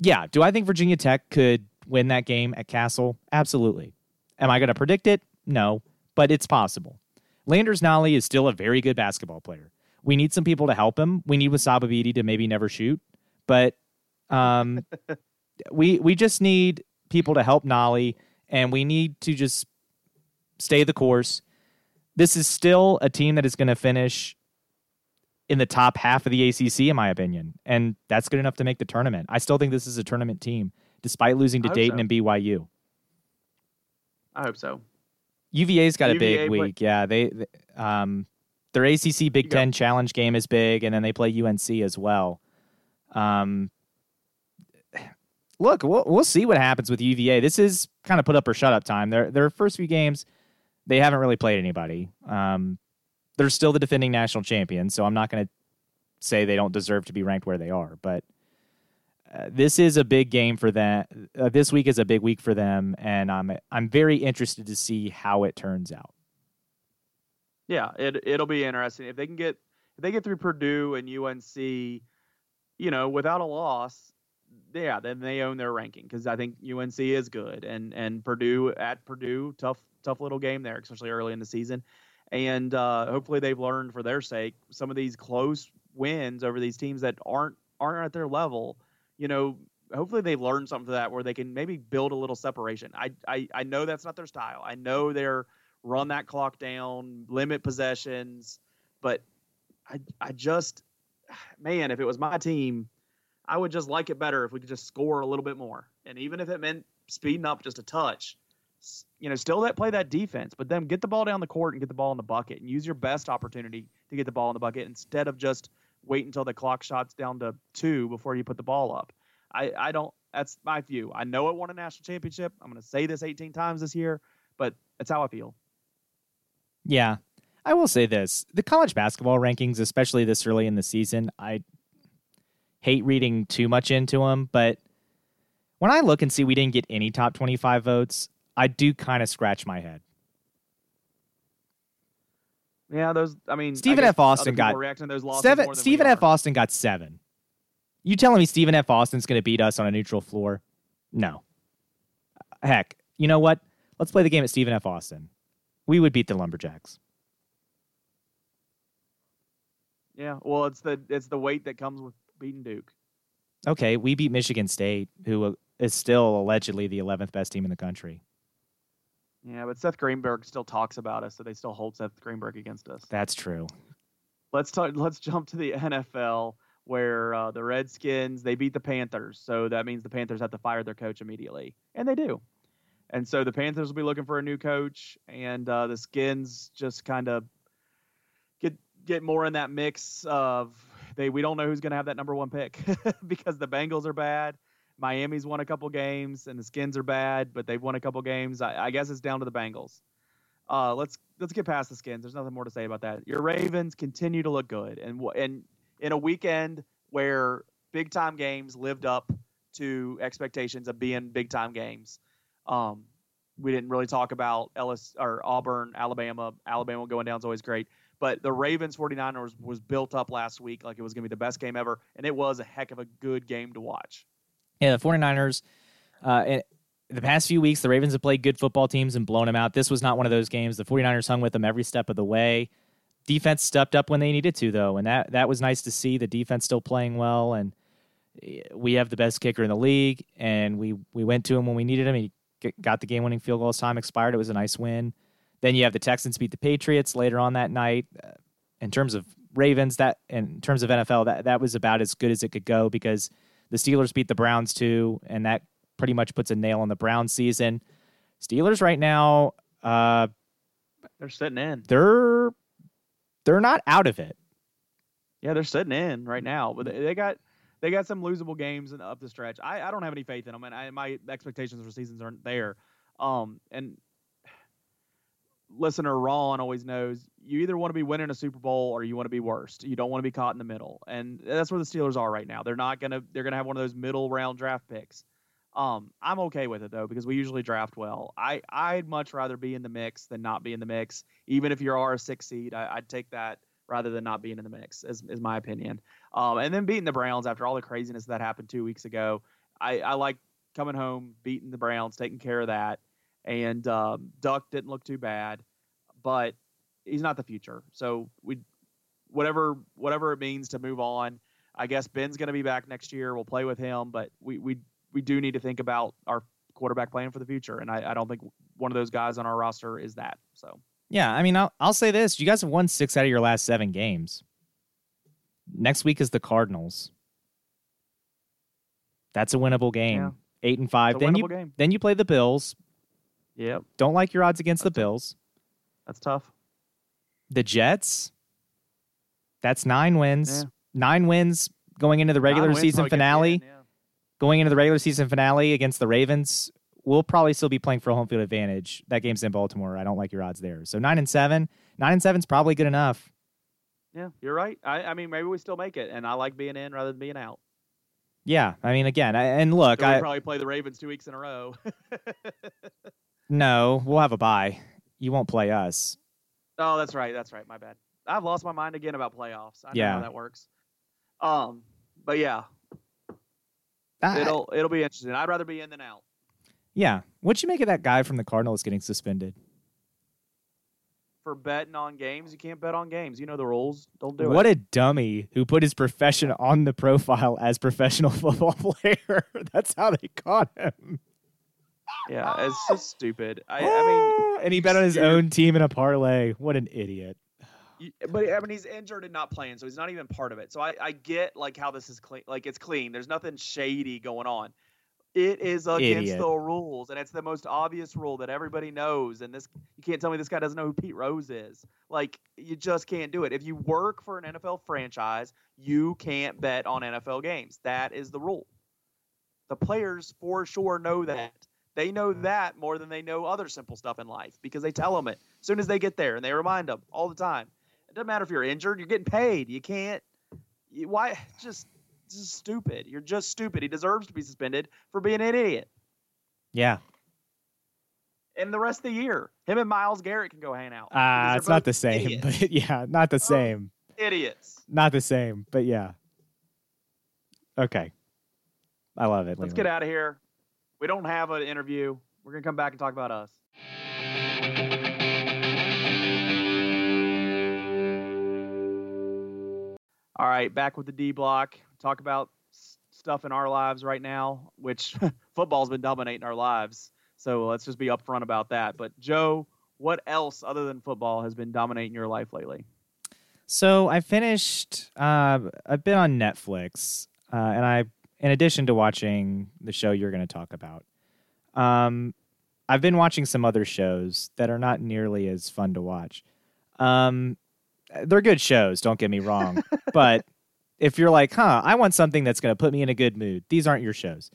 yeah, do I think Virginia Tech could win that game at Cassell? Absolutely. Am I going to predict it? No, but it's possible. Landers Nolley is still a very good basketball player. We need some people to help him. We need Wabissa Bede to maybe never shoot, but um, we we just need people to help Nolley, and we need to just stay the course. This is still a team that is going to finish in the top half of the ACC, in my opinion, and that's good enough to make the tournament. I still think this is a tournament team, despite losing to Dayton so. and BYU. I hope so. UVA's got UVA a big play- week. Yeah, they, they um, their ACC Big Ten Challenge game is big, and then they play UNC as well. Um, look, we'll we'll see what happens with UVA. This is kind of put up or shut up time. Their their first few games, they haven't really played anybody. Um, they're still the defending national champions, so I'm not going to say they don't deserve to be ranked where they are. But uh, this is a big game for them. Uh, this week is a big week for them, and I'm I'm very interested to see how it turns out. Yeah, it it'll be interesting if they can get if they get through Purdue and UNC, you know, without a loss yeah, then they own their ranking because I think UNC is good and and Purdue at Purdue, tough tough little game there, especially early in the season, and uh, hopefully they've learned for their sake some of these close wins over these teams that aren't aren't at their level. You know, hopefully they've learned something to that where they can maybe build a little separation. I I, I know that's not their style. I know they're run that clock down, limit possessions, but I I just man, if it was my team I would just like it better if we could just score a little bit more. And even if it meant speeding up just a touch, you know, still that play that defense, but then get the ball down the court and get the ball in the bucket and use your best opportunity to get the ball in the bucket instead of just wait until the clock shots down to two before you put the ball up. I, I don't that's my view. I know it won a national championship. I'm gonna say this 18 times this year, but that's how I feel. Yeah. I will say this. The college basketball rankings, especially this early in the season, I hate reading too much into them, but when I look and see we didn't get any top 25 votes, I do kind of scratch my head. Yeah, those. I mean, Stephen I F. Austin got seven. Stephen F. Austin got seven. You telling me Stephen F. Austin's going to beat us on a neutral floor? No. Heck, you know what? Let's play the game at Stephen F. Austin. We would beat the Lumberjacks. Yeah, well, it's the it's the weight that comes with beating Duke. Okay, we beat Michigan State, who is still allegedly the 11th best team in the country. Yeah, but Seth Greenberg still talks about us, so they still hold Seth Greenberg against us. That's true. Let's talk. Let's jump to the NFL, where uh, the Redskins they beat the Panthers, so that means the Panthers have to fire their coach immediately, and they do. And so the Panthers will be looking for a new coach, and uh, the Skins just kind of get get more in that mix of they we don't know who's going to have that number one pick because the Bengals are bad. Miami's won a couple games and the Skins are bad, but they've won a couple games. I, I guess it's down to the Bengals. Uh, let's let's get past the Skins. There's nothing more to say about that. Your Ravens continue to look good, and and in a weekend where big time games lived up to expectations of being big time games. Um, we didn't really talk about Ellis or Auburn, Alabama. Alabama going down is always great. But the Ravens 49ers was built up last week like it was going to be the best game ever, and it was a heck of a good game to watch. Yeah, the 49ers, uh, in the past few weeks, the Ravens have played good football teams and blown them out. This was not one of those games. The 49ers hung with them every step of the way. Defense stepped up when they needed to, though, and that, that was nice to see. The defense still playing well, and eh, we have the best kicker in the league, and we, we went to him when we needed him. He got the game winning field goal as time expired. It was a nice win. Then you have the Texans beat the Patriots later on that night. Uh, in terms of Ravens, that in terms of NFL, that that was about as good as it could go because the Steelers beat the Browns too, and that pretty much puts a nail on the Browns season. Steelers right now, uh, they're sitting in. They're they're not out of it. Yeah, they're sitting in right now, but they, they got they got some losable games up the stretch. I, I don't have any faith in them, and I, my expectations for seasons aren't there. Um, and listener Ron always knows you either want to be winning a Super Bowl or you want to be worst. You don't want to be caught in the middle, and that's where the Steelers are right now. They're not gonna they're gonna have one of those middle round draft picks. Um, I'm okay with it though because we usually draft well. I I'd much rather be in the mix than not be in the mix. Even if you are a six seed, I, would take that rather than not being in the mix. Is is my opinion. Um, and then beating the Browns after all the craziness that happened two weeks ago, I I like coming home, beating the Browns, taking care of that. And um, Duck didn't look too bad, but he's not the future. So we whatever whatever it means to move on. I guess Ben's going to be back next year. We'll play with him, but we we we do need to think about our quarterback plan for the future. And I, I don't think one of those guys on our roster is that. So yeah, I mean, I'll I'll say this: you guys have won six out of your last seven games. Next week is the Cardinals. That's a winnable game. Yeah. Eight and five. Then you game. then you play the Bills. Yep. Don't like your odds against the Bills. That's tough. The Jets. That's nine wins. Yeah. Nine wins going into the regular season finale. yeah going into the regular season finale against the Ravens, we'll probably still be playing for a home field advantage. That game's in Baltimore. I don't like your odds there. So nine and seven, nine and seven's probably good enough. Yeah, you're right. I, I mean, maybe we still make it, and I like being in rather than being out. Yeah, I mean, again, I, and look, I I probably play the Ravens two weeks in a row. no, we'll have a bye. You won't play us. Oh, that's right. That's right. My bad. I've lost my mind again about playoffs. I yeah. know how that works. Um, but yeah, it'll it'll be interesting. I'd rather be in than out. Yeah. What'd you make of that guy from the Cardinals getting suspended? For betting on games, you can't bet on games. You know the rules. Don't do what it. What a dummy who put his profession on the profile as professional football player. That's how they caught him. Yeah, it's ah! just stupid. I, I mean, ah! and he bet on his own team in a parlay. What an idiot! but I mean, he's injured and not playing, so he's not even part of it. So I, I get like how this is clean, like it's clean. There's nothing shady going on. It is against Idiot. the rules, and it's the most obvious rule that everybody knows. And this, you can't tell me this guy doesn't know who Pete Rose is. Like, you just can't do it. If you work for an NFL franchise, you can't bet on NFL games. That is the rule. The players for sure know that. They know that more than they know other simple stuff in life because they tell them it as soon as they get there and they remind them all the time. It doesn't matter if you're injured; you're getting paid. You can't. You, why? Just, just stupid. You're just stupid. He deserves to be suspended for being an idiot. Yeah. And the rest of the year, him and Myles Garrett can go hang out. Ah, uh, it's not the same, idiots. but yeah, not the same. idiots. Not the same, but yeah. Okay. I love it. Let's get out of here. We don't have an interview. We're gonna come back and talk about us. All right, back with the D block. Talk about stuff in our lives right now, which football's been dominating our lives. So let's just be upfront about that. But Joe, what else other than football has been dominating your life lately? So I finished. Uh, I've been on Netflix, uh, and I, in addition to watching the show you're going to talk about, um, I've been watching some other shows that are not nearly as fun to watch. Um, they're good shows, don't get me wrong. but if you're like, huh, I want something that's going to put me in a good mood, these aren't your shows.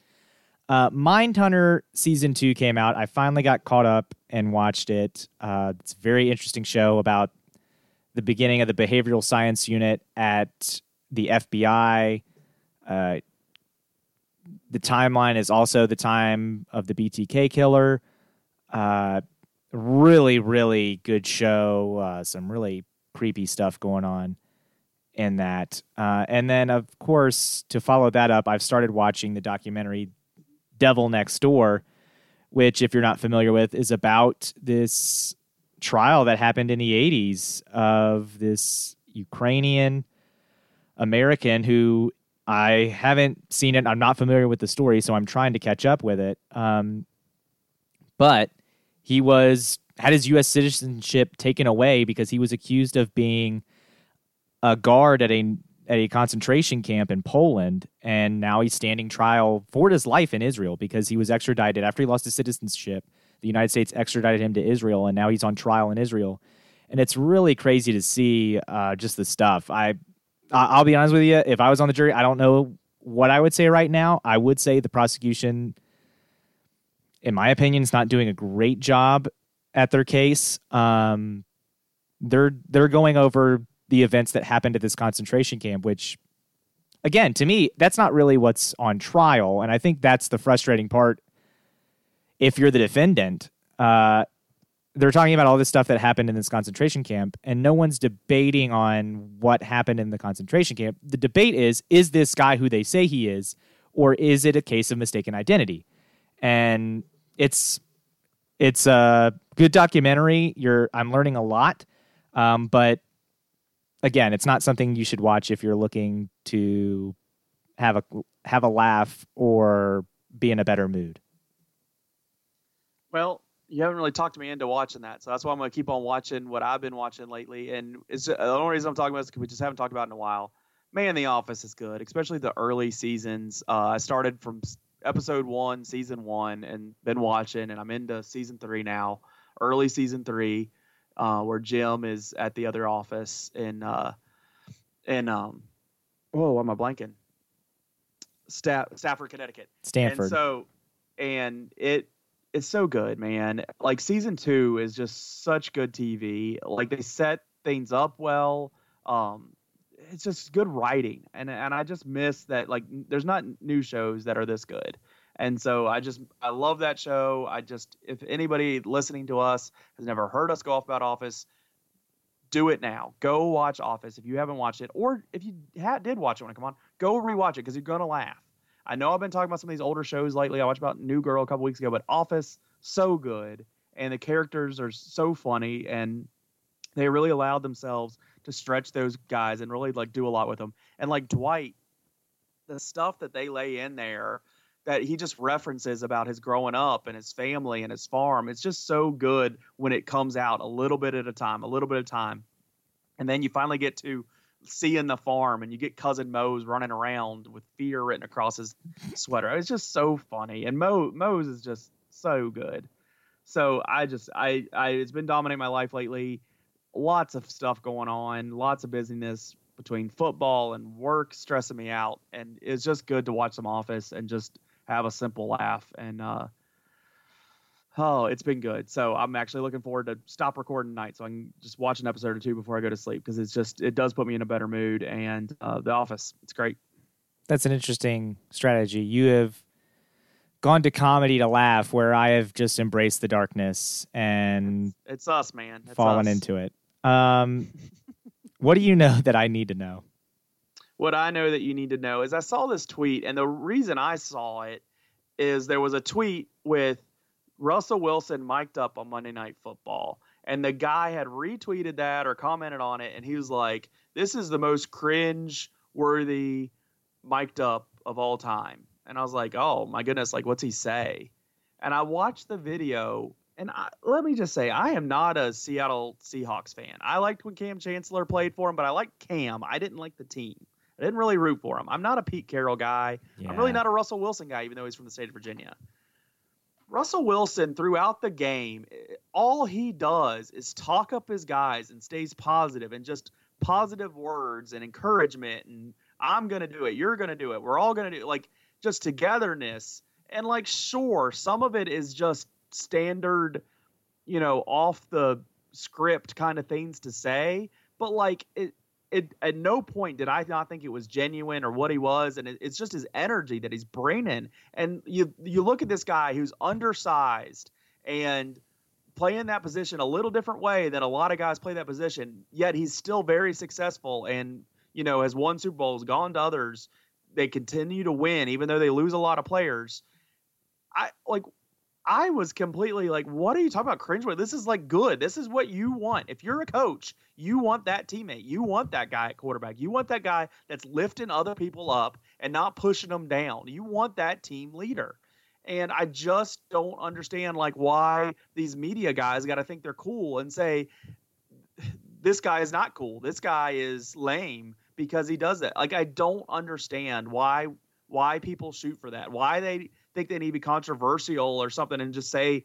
Uh, Mindhunter season two came out. I finally got caught up and watched it. Uh, it's a very interesting show about the beginning of the behavioral science unit at the FBI. Uh, the timeline is also the time of the BTK killer. Uh, really, really good show. Uh, some really creepy stuff going on in that. Uh, and then, of course, to follow that up, I've started watching the documentary Devil Next Door, which, if you're not familiar with, is about this trial that happened in the 80s of this Ukrainian American who I haven't seen it. I'm not familiar with the story, so I'm trying to catch up with it. Um, but he was had his U.S. citizenship taken away because he was accused of being a guard at a at a concentration camp in Poland, and now he's standing trial for his life in Israel because he was extradited after he lost his citizenship. The United States extradited him to Israel, and now he's on trial in Israel. And it's really crazy to see uh, just the stuff. I I'll be honest with you. If I was on the jury, I don't know what I would say right now. I would say the prosecution, in my opinion, is not doing a great job at their case. Um, they're they're going over the events that happened at this concentration camp, which again, to me, that's not really what's on trial. And I think that's the frustrating part. If you're the defendant, uh, they're talking about all this stuff that happened in this concentration camp, and no one's debating on what happened in the concentration camp. The debate is is this guy who they say he is, or is it a case of mistaken identity? And it's it's a good documentary. You're I'm learning a lot, um, but again, it's not something you should watch if you're looking to have a have a laugh or be in a better mood. Well, you haven't really talked me into watching that, so that's why I'm going to keep on watching what I've been watching lately. And it's the only reason I'm talking about is because we just haven't talked about it in a while. Man, The Office is good, especially the early seasons. Uh, I started from episode one, season one, and been watching, and I'm into season three now. Early season three, uh, where Jim is at the other office in uh, in um, oh, why am I blanking? Staff, Stafford, Connecticut. Stanford. And so, and it it's so good, man. Like season two is just such good TV. Like they set things up well. Um, it's just good writing, and and I just miss that. Like there's not new shows that are this good. And so I just I love that show. I just if anybody listening to us has never heard us go off about Office, do it now. Go watch Office if you haven't watched it, or if you ha- did watch it when it come on, go rewatch it because you're gonna laugh. I know I've been talking about some of these older shows lately. I watched about New Girl a couple weeks ago, but Office so good, and the characters are so funny, and they really allowed themselves to stretch those guys and really like do a lot with them. And like Dwight, the stuff that they lay in there that he just references about his growing up and his family and his farm. It's just so good when it comes out a little bit at a time, a little bit a time. And then you finally get to seeing the farm and you get cousin Mose running around with fear written across his sweater. It's just so funny. And Mo Mose is just so good. So I just I I it's been dominating my life lately. Lots of stuff going on, lots of busyness between football and work stressing me out and it's just good to watch some office and just have a simple laugh. And uh, oh, it's been good. So I'm actually looking forward to stop recording tonight so I can just watch an episode or two before I go to sleep because it's just it does put me in a better mood. And uh, The Office, it's great. That's an interesting strategy. You have gone to comedy to laugh, where I have just embraced the darkness and it's, it's us, man. It's fallen us. into it. Um, what do you know that I need to know? what I know that you need to know is I saw this tweet, and the reason I saw it is there was a tweet with Russell Wilson mic'd up on Monday Night Football, and the guy had retweeted that or commented on it, and he was like, "This is the most cringe-worthy mic'd up of all time." And I was like, "Oh my goodness, like what's he say?" And I watched the video, and I, let me just say, I am not a Seattle Seahawks fan. I liked when Kam Chancellor played for him, but I liked Kam. I didn't like the team. I didn't really root for him. I'm not a Pete Carroll guy. Yeah. I'm really not a Russell Wilson guy, even though he's from the state of Virginia. Russell Wilson, throughout the game, eh, all he does is talk up his guys and stays positive and just positive words and encouragement and I'm gonna do it, you're gonna do it, we're all gonna do it. Like just togetherness. And like sure, some of it is just standard, you know, off the script kind of things to say, but like it it, at no point did I not think it was genuine or what he was, and it, it's just his energy that he's bringing. And you you look at this guy who's undersized and playing that position a little different way than a lot of guys play that position. Yet he's still very successful, and you know has won Super Bowls, gone to others. They continue to win, even though they lose a lot of players. I like I was completely like, what are you talking about cringeworthy? This is like good. This is what you want. If you're a coach, you want that teammate. You want that guy at quarterback. You want that guy that's lifting other people up and not pushing them down. You want that team leader. And I just don't understand like why these media guys got to think they're cool and say this guy is not cool. This guy is lame because he does that. Like I don't understand why why people shoot for that. Why they think they need to be controversial or something and just say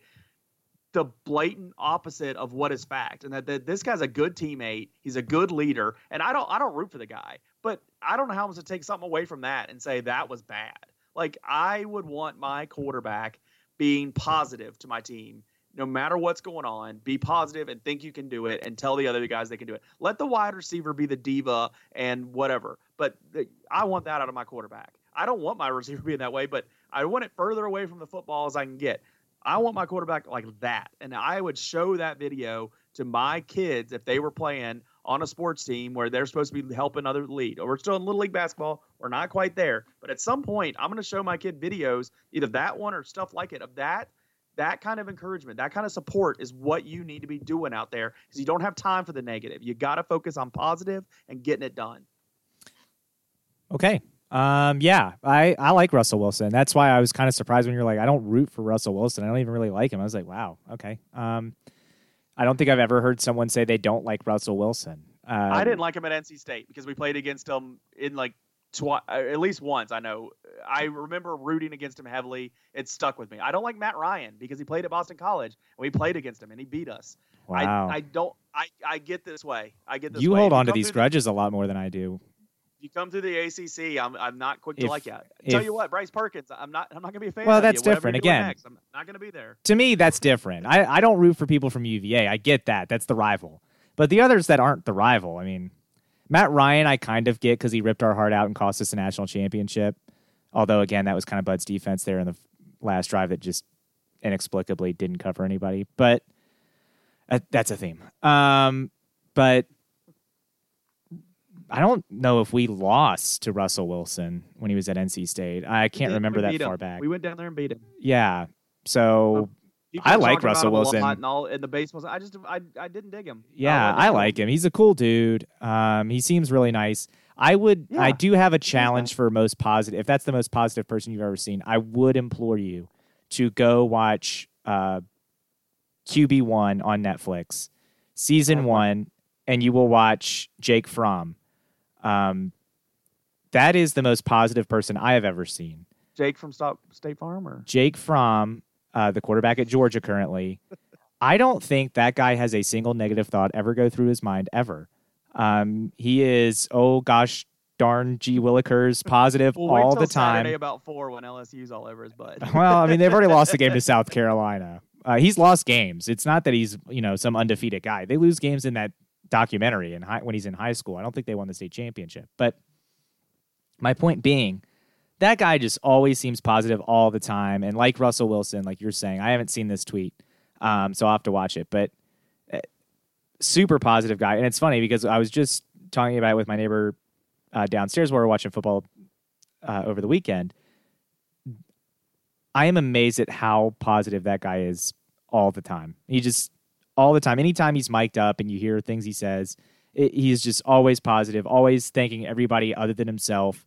the blatant opposite of what is fact and that, that this guy's a good teammate he's a good leader and i don't i don't root for the guy but i don't know how i'm supposed to take something away from that and say that was bad like i would want my quarterback being positive to my team no matter what's going on, be positive and think you can do it and tell the other guys they can do it. Let the wide receiver be the diva and whatever. But I want that out of my quarterback. I don't want my receiver being that way, but I want it further away from the football as I can get. I want my quarterback like that. And I would show that video to my kids if they were playing on a sports team where they're supposed to be helping other lead. Or we're still in little league basketball. We're not quite there. But at some point, I'm going to show my kid videos, either that one or stuff like it, of that. That kind of encouragement, that kind of support is what you need to be doing out there because you don't have time for the negative. You got to focus on positive and getting it done. Okay. Um, yeah, I, I like Russell Wilson. That's why I was kind of surprised when you're like, I don't root for Russell Wilson. I don't even really like him. I was like, wow, okay. Um, I don't think I've ever heard someone say they don't like Russell Wilson. Um, I didn't like him at NC State because we played against him in like twi- uh, at least once. I know. I remember rooting against him heavily. It stuck with me. I don't like Matt Ryan because he played at Boston College and we played against him and he beat us. Wow. I, I don't. I, I get this way. I get this. You way. hold on to these grudges a lot more than I do. You come through the ACC. I'm I'm not quick to If- like you. Tell if- you what, Bryce Perkins. I'm not. I'm not gonna be a fan. Well, of that's you. Different. Again. next, I'm not gonna be there. To me, that's different. I, I don't root for people from UVA. I get that. That's the rival. But the others that aren't the rival, I mean, Matt Ryan, I kind of get because he ripped our heart out and cost us a national championship. Although, again, that was kind of Bud's defense there in the last drive that just inexplicably didn't cover anybody. But uh, that's a theme. Um, but I don't know if we lost to Russell Wilson when he was at NC State. I can't remember that beat him. far back. We went down there and beat him. yeah. So You I like Russell him Wilson. And all in the baseball. I just I I didn't dig him. Yeah, I like him. He's a cool dude. Um, he seems really nice. I would. I do have a challenge for most positive. If that's the most positive person you've ever seen, I would implore you to go watch uh, QB one on Netflix, season Okay. one, and you will watch Jake Fromm. Um, that is the most positive person I have ever seen. Jake from Stop State Farm or Jake from uh, the quarterback at Georgia currently, I don't think that guy has a single negative thought ever go through his mind ever. Um, he is, oh gosh darn G Willikers positive Well, all the time. Saturday about four when LSU's all over his butt. well, I mean, they've already lost the game to South Carolina. Uh, he's lost games. It's not that he's you know some undefeated guy. They lose games in that documentary high, when he's in high school. I don't think they won the state championship. But my point being, that guy just always seems positive all the time. And like Russell Wilson, like you're saying, I haven't seen this tweet, um, so I'll have to watch it. But uh, super positive guy. And it's funny because I was just talking about it with my neighbor uh, downstairs while we are watching football uh, over the weekend. I am amazed at how positive that guy is all the time. He just all the time. Anytime he's mic'd up and you hear things he says, it, he's just always positive, always thanking everybody other than himself,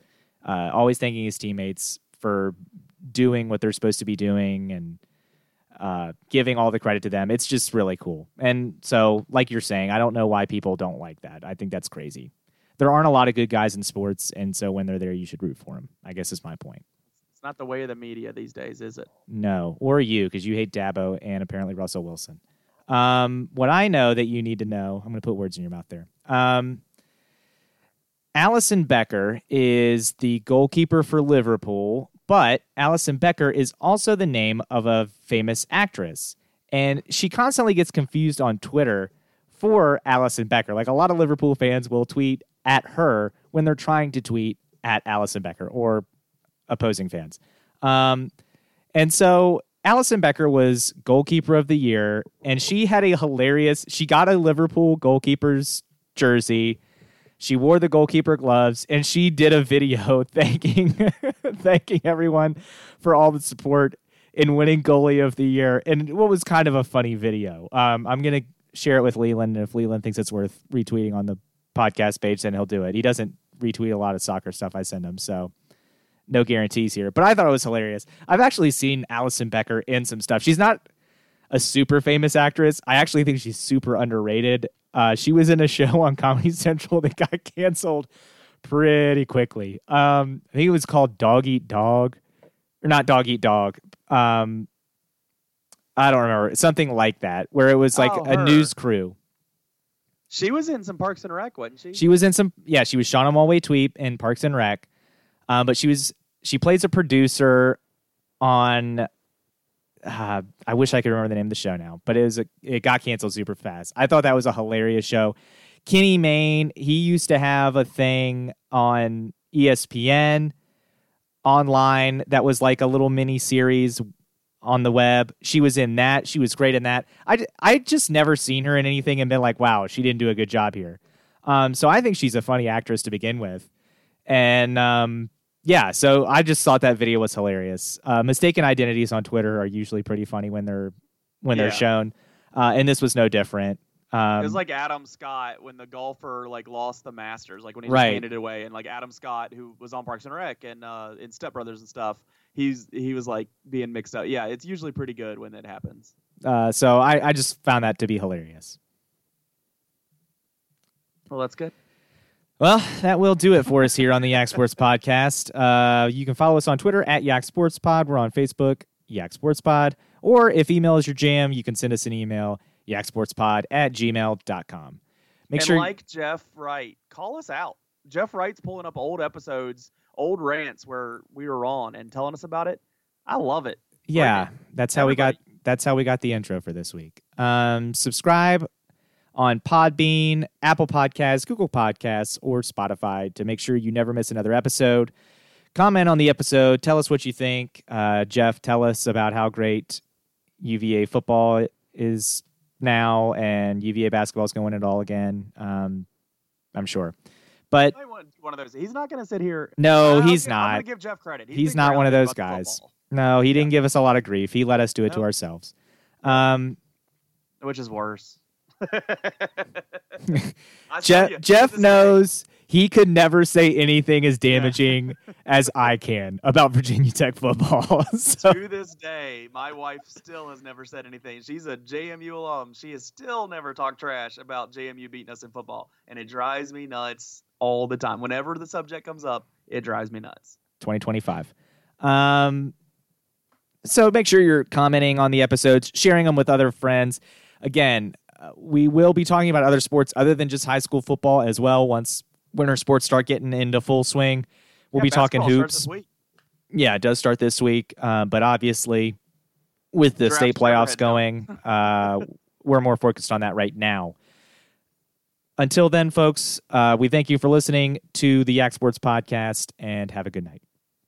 uh, always thanking his teammates for doing what they're supposed to be doing and uh, giving all the credit to them. It's just really cool. And so, like you're saying, I don't know why people don't like that. I think that's crazy. There aren't a lot of good guys in sports, and so when they're there, you should root for them. I guess is my point. It's not the way of the media these days, is it? No, or you, because you hate Dabo and apparently Russell Wilson. Um, what I know that you need to know, I'm going to put words in your mouth there. Um, Alisson Becker is the goalkeeper for Liverpool, but Alison Becker is also the name of a famous actress. And she constantly gets confused on Twitter for Alisson Becker. Like a lot of Liverpool fans will tweet at her when they're trying to tweet at Alisson Becker or opposing fans. Um, and so Alisson Becker was goalkeeper of the year, and she had a hilarious. She got a Liverpool goalkeeper's jersey. She wore the goalkeeper gloves, and she did a video thanking thanking everyone for all the support in winning goalie of the year. And what was kind of a funny video. Um, I'm gonna share it with Leland, and if Leland thinks it's worth retweeting on the podcast page, then he'll do it. He doesn't retweet a lot of soccer stuff I send him, so no guarantees here. But I thought it was hilarious. I've actually seen Alison Becker in some stuff. She's not a super famous actress. I actually think she's super underrated. Uh, she was in a show on Comedy Central that got canceled pretty quickly. Um, I think it was called Dog Eat Dog, or not Dog Eat Dog. Um, I don't remember something like that, where it was like Oh, a news crew. She was in some Parks and Rec, wasn't she? She was in some, yeah, she was Shauna Malwae-Tweep in Parks and Rec, um, but she was she plays a producer on uh, I wish I could remember the name of the show now, but it was a, it got canceled super fast. I thought that was a hilarious show. Kenny Mayne, he used to have a thing on ESPN online that was like a little mini series on the web. She was in that. She was great in that. I I just never seen her in anything and been like, wow, she didn't do a good job here. Um, so I think she's a funny actress to begin with, and um, yeah. So I just thought that video was hilarious. Uh, mistaken identities on Twitter are usually pretty funny when they're when Yeah. they're shown, uh, and this was no different. Um, it was like Adam Scott when the golfer like lost the Masters, like when he just Right. handed it away, and like Adam Scott, who was on Parks and Rec and uh, in Step Brothers and stuff, he's he was like being mixed up. Yeah, it's usually pretty good when it happens. uh, so I, I just found that to be hilarious. Well, that's good. Well, that will do it for us here on the Yak Sports Podcast. Uh, you can follow us on Twitter at Yak Sports Pod. We're on Facebook, Yak Sports Pod. Or if email is your jam, you can send us an email, yaksportspod at gmail.com. Make and sure like Jeff Wright, call us out. Jeff Wright's pulling up old episodes, old rants where we were on and telling us about it. I love it. yeah that's how we got that's how we got the intro for this week um subscribe on podbean apple podcasts google podcasts or spotify to make sure you never miss another episode. Comment on the episode. Tell us what you think. Uh, jeff tell us about how great uva football is now and uva basketball is going it all again. Um, i'm sure. But one of those. He's not going to sit here. no I'll he's gi- I'm going not. to give Jeff credit. He's been not one of those guys. football, no he didn't give us a lot of grief. He let us do it to ourselves. Um, which is worse. Jeff, you, Jeff knows he could never say anything as damaging as I can about Virginia Tech football. so, to this day, my wife still has never said anything. She's a JMU alum. She has still never talked trash about JMU beating us in football, and it drives me nuts all the time. Whenever the subject comes up, it drives me nuts. 2025. Um, so make sure you're commenting on the episodes, sharing them with other friends. Again, we will be talking about other sports other than just high school football as well. Once winter sports start getting into full swing, we'll Yeah, be talking hoops. Yeah, it does start this week, uh, but obviously, with the Draft's state playoffs going, uh, we're more focused on that right now. Until then, folks, uh, we thank you for listening to the Yak Sports Podcast and have a good night.